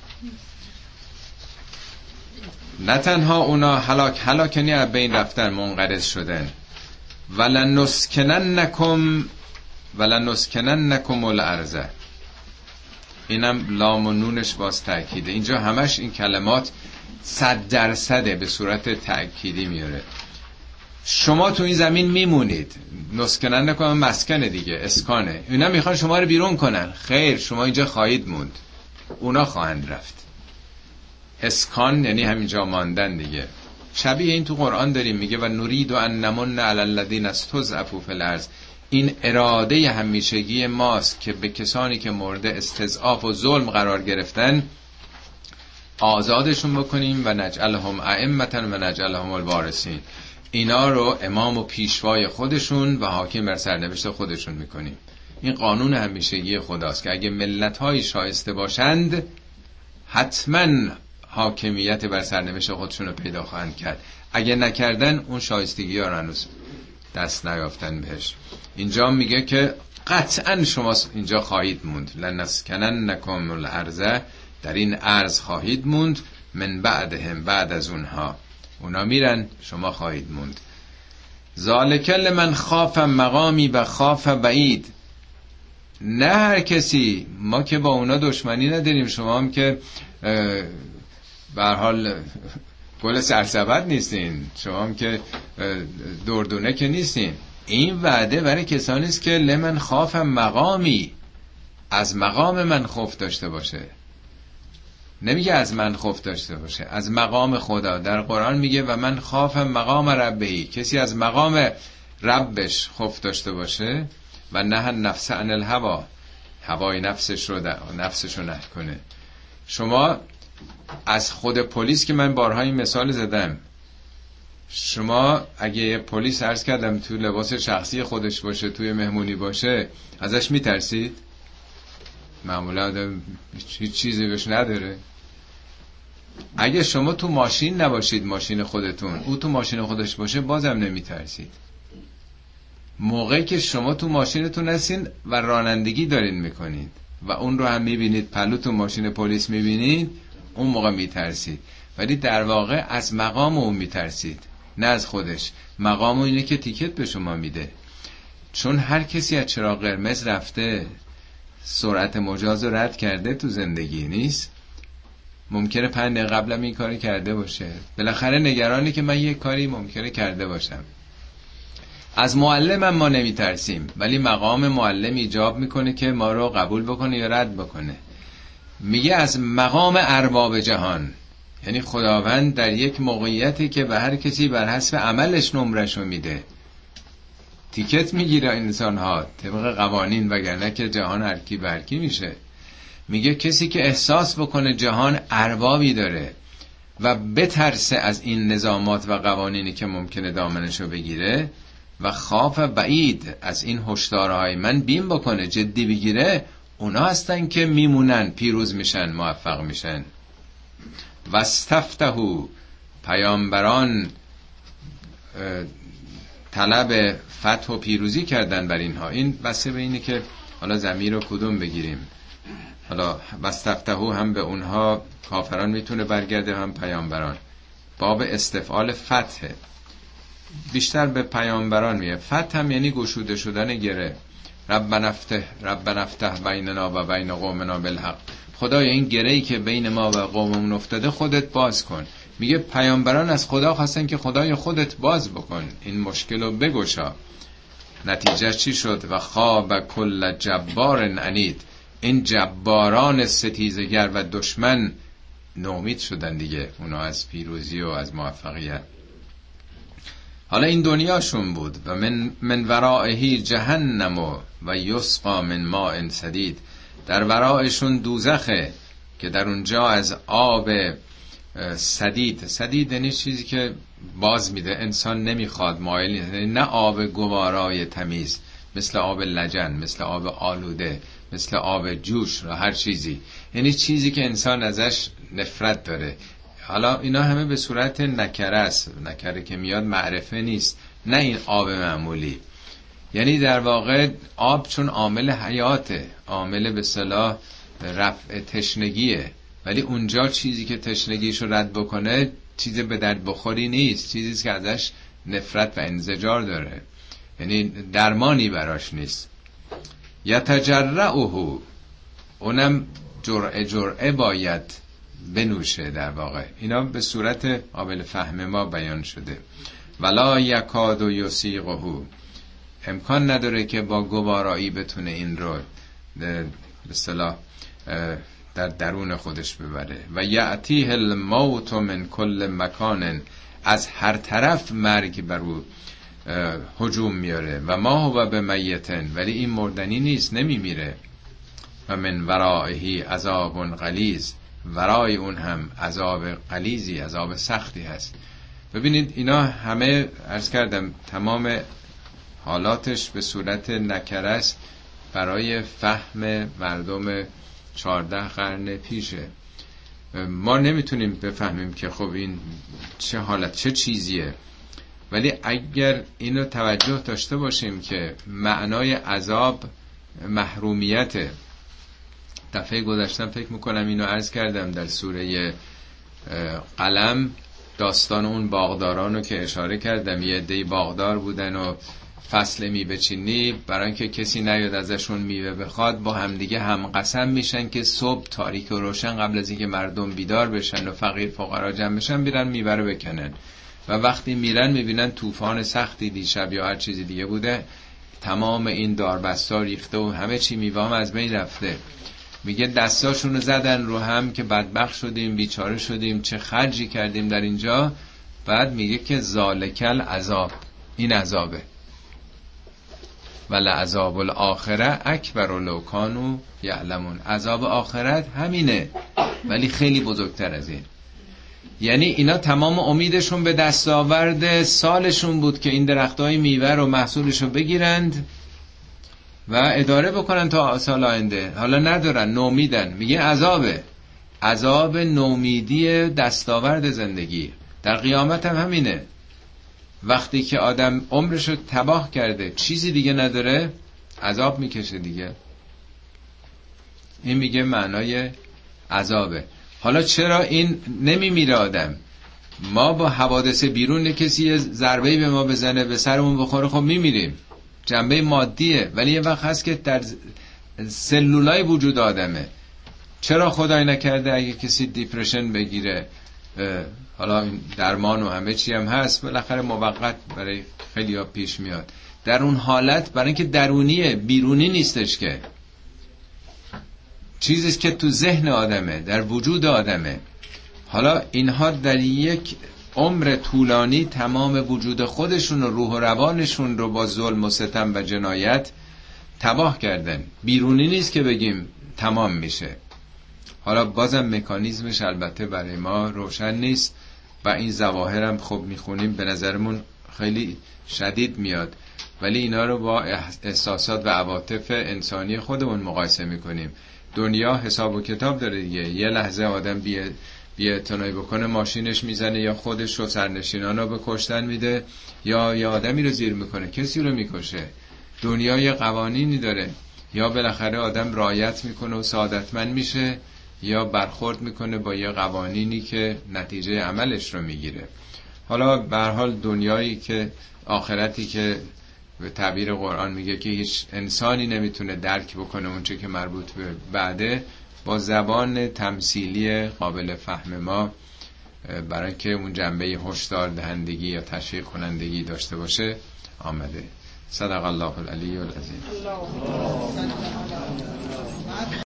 نه تنها اونا هلاک هلاکنی از بین رفتن منقرض شدن. ولن نسکنن نکم ولن نسکنن نکم الارزه اینم لام و نونش باز تاکیده اینجا همش این کلمات صد درصده به صورت تأکیدی میاره. شما تو این زمین میمونید. نسکنن نکنم مسکنه دیگه اسکانه. اینا می‌خوان شما رو بیرون کنن. خیر شما اینجا خواهید موند. اونا خواهند رفت. اسکان یعنی همینجا ماندن دیگه. شبیه این تو قرآن داریم میگه و نورید و ان نمن علی الذین استضعفوا فی الارض. این اراده همیشگی ماست که به کسانی که مورد استضعاف و ظلم قرار گرفتن آزادشون بکنیم و نجعلهم ائمتا و نجعلهم الوارثین. اینا رو امام و پیشوای خودشون و حاکم بر سرنوشت خودشون می‌کنیم. این قانون همیشگی خداست که اگه ملت های شایسته باشند حتما حاکمیت بر سرنوشت خودشون رو پیدا خواهند کرد. اگه نکردن اون شایستگی ها رو دست نیافتن بهش. اینجا میگه که قطعا شما اینجا خواهید موند. لنسکنن نکم الارزه در این عرض خواهید موند من بعدهم بعد از اونها. اونا میرن شما خواهید موند. ذالکل من خاف مقامی و خاف بعید. نه هر کسی ما که با اونا دشمنی نداریم شما هم که به حال گل سرسبت نیستین. شما هم که دردونه که نیستین. این وعده برای کسانی است که لمن خاف مقامی از مقام من خوف داشته باشه. نمیگه از من خوف داشته باشه. از مقام خدا. در قرآن میگه و من خاف مقام ربهی کسی از مقام ربش خوف داشته باشه و نه نفس عن الهوا هوای نفسش رو نفسش رو نه کنه. شما از خود پلیس که من بارها این مثال زدم. شما اگه پلیس عرض کردم تو لباس شخصی خودش باشه توی مهمونی باشه ازش میترسید؟ معمولا آدم هیچ چیزی بهش نداره. اگه شما تو ماشین نباشید ماشین خودتون او تو ماشین خودش باشه بازم نمیترسید. موقعی که شما تو ماشینتون هستین و رانندگی دارین می‌کنید و اون رو هم می‌بینید پلو تو ماشین پلیس می‌بینید اون موقع میترسید. ولی در واقع از مقام اون میترسید نه از خودش. مقام اینه که تیکت به شما میده. چون هر کسی از چراغ قرمز رفته سرعت مجاز رو رد کرده تو زندگی نیست. ممکنه پنج قبلم این کاری کرده باشه. بالاخره نگرانی که من یه کاری ممکنه کرده باشم. از معلمم ما نمیترسیم ولی مقام معلم ایجاب می‌کنه که ما رو قبول بکنه یا رد بکنه. میگه از مقام ارباب جهان یعنی خداوند در یک موقعیتی که به هر کسی بر حسب عملش نمرشو میده. تیکت می‌گیره انسان ها طبق قوانین وگرنه که جهان هرکی برکی میشه. میگه کسی که احساس بکنه جهان اربابی داره و بترسه از این نظامات و قوانینی که ممکنه دامنشو بگیره و خاف بعید از این هشدارهای من بیم بکنه جدی بگیره اونا هستن که میمونن پیروز میشن موفق میشن. و استفتهو پیامبران طلب فتح و پیروزی کردن بر اینها. این بسته به اینه که حالا زمین رو کدوم بگیریم؟ حالا وستفتهو هم به اونها کافران می‌تونه برگرده هم پیامبران. باب استفعال فتحه بیشتر به پیامبران میه فتح هم یعنی گشوده شدن گره. رب نفته رب نفته بیننا و بین قومنا بالحق. خدای این گره ای که بین ما و قوممون افتاده خودت باز کن. میگه پیامبران از خدا خواستن که خدای خودت باز بکن. این مشکل رو بگشا. نتیجه چی شد؟ و خواب کل جبار انید این جباران ستیزگر و دشمن نومید شدن دیگه. اونا از پیروزی و از موفقیت. حالا این دنیاشون بود. و من, من ورائهی جهنم و, و یسقا من ماء سدید در ورائشون دوزخه که در اونجا از آب سدید. سدید یعنی چیزی که باز میده. انسان نمی‌خواد مایل یعنی نه آب گوارای تمیز مثل آب لجن مثل آب آلوده مثل آب جوش و هر چیزی. یعنی چیزی که انسان ازش نفرت داره. حالا اینا همه به صورت نکره است. نکره که میاد معرفه نیست. نه این آب معمولی. یعنی در واقع آب چون عامل حیاته. عامل به صلاح رفع تشنگیه. ولی اونجا چیزی که تشنگیش رو رد بکنه چیزی به درد بخوری نیست. چیزی که ازش نفرت و انزجار داره. یعنی درمانی براش نیست. یتجرعه اونم جرعه جرعه باید بنوشه در واقع. اینا به صورت قابل فهم ما بیان شده. ولا یکاد و یسیقه. امکان نداره که با گوارایی بتونه این رو به صلاح در درون خودش ببره. و یعتیه الموت من کل مکان از هر طرف مرگ بر او هجوم میاره. و ما هو به میتن. ولی این مردنی نیست نمیمیره. و من ورائهی عذاب غلیز ورای اون هم عذاب قلیزی عذاب سختی هست. ببینید اینا همه ارز کردم تمام حالاتش به صورت نکرست برای فهم مردم چارده قرن پیشه. ما نمی‌تونیم بفهمیم که خب این چه حالت چه چیزیه. ولی اگر اینو توجه داشته باشیم که معنای عذاب محرومیت دفعه گذشتم فکر می‌کنم اینو عرض کردم در سوره قلم داستان اون باغداران رو که اشاره کردم. یه دی باغدار بودن و فصل میوه چینی برای اینکه کسی نیاد ازشون میوه بخواد با همدیگه هم قسم میشن که صبح تاریک و روشن قبل از اینکه مردم بیدار بشن و فقیر فقرا جمع بشن بیرن میوه رو بکنن. و وقتی میرن می‌بینن طوفان سختی دیشب یا هر چیزی دیگه بوده. تمام این داربستا ریخته و همه چی میوام از بین رفته. میگه دستاشون رو زدن رو هم که بدبخ شدیم بیچاره شدیم چه خرجی کردیم در اینجا. بعد میگه که زالکل عذاب. این عذابه. ولی عذاب الاخره اکبر و لوکانو یعلمون. عذاب آخرت همینه ولی خیلی بزرگتر از این. یعنی اینا تمام امیدشون به دستاورد سالشون بود که این درخت های میوه رو محصولشون بگیرند و اداره بکنن تا سال آینده. حالا ندارن نومیدن. میگه عذابه. عذاب نومیدی دستاورد زندگی. در قیامت هم همینه. وقتی که آدم عمرش رو تباه کرده چیزی دیگه نداره عذاب می‌کشه دیگه. این میگه معنای عذابه. حالا چرا این نمیمیره آدم؟ ما با حوادث بیرون کسی ضربه به ما بزنه به سرمون بخوره خب میمیریم. جنبه مادیه. ولی یه وقت هست که در سلولای وجود آدمه. چرا خدای نکرده اگه کسی دیپرشن بگیره؟ حالا درمان و همه چی هم هست بالاخره موقت برای خیلی ها پیش میاد. در اون حالت برای اینکه درونیه بیرونی نیستش که. چیزی که تو ذهن آدمه در وجود آدمه. حالا اینها در یک عمر طولانی تمام وجود خودشون و روح و روانشون رو با ظلم و ستم و جنایت تباه کردن. بیرونی نیست که بگیم تمام میشه. حالا بازم مکانیزمش البته برای ما روشن نیست. و این زواهرم خب می‌خونیم به نظرمون خیلی شدید میاد. ولی اینا رو با احساسات و عواطف انسانی خودمون مقایسه می‌کنیم. دنیا حساب و کتاب داره دیگه. یه لحظه آدم بیه بیه بکنه ماشینش می‌زنه یا خودش رو سرنشینان رو به کشتن میده یا یه آدمی رو زیر می‌کنه. کسی رو می‌کشه. دنیا یه قوانینی داره. یا بالاخره آدم رایت می‌کنه و سعادتمند میشه. یا برخورد می‌کنه با یه قوانینی که نتیجه عملش رو می‌گیره. حالا به حال دنیایی که آخرتی که به تعبیر قرآن میگه که هیچ انسانی نمی‌تونه درک بکنه اونچه که مربوط به بعده با زبان تمثیلی قابل فهم ما برای که اون جنبه هشدار دهندگی یا تشویق کنندگی داشته باشه آمده. صدق الله العلی العظیم.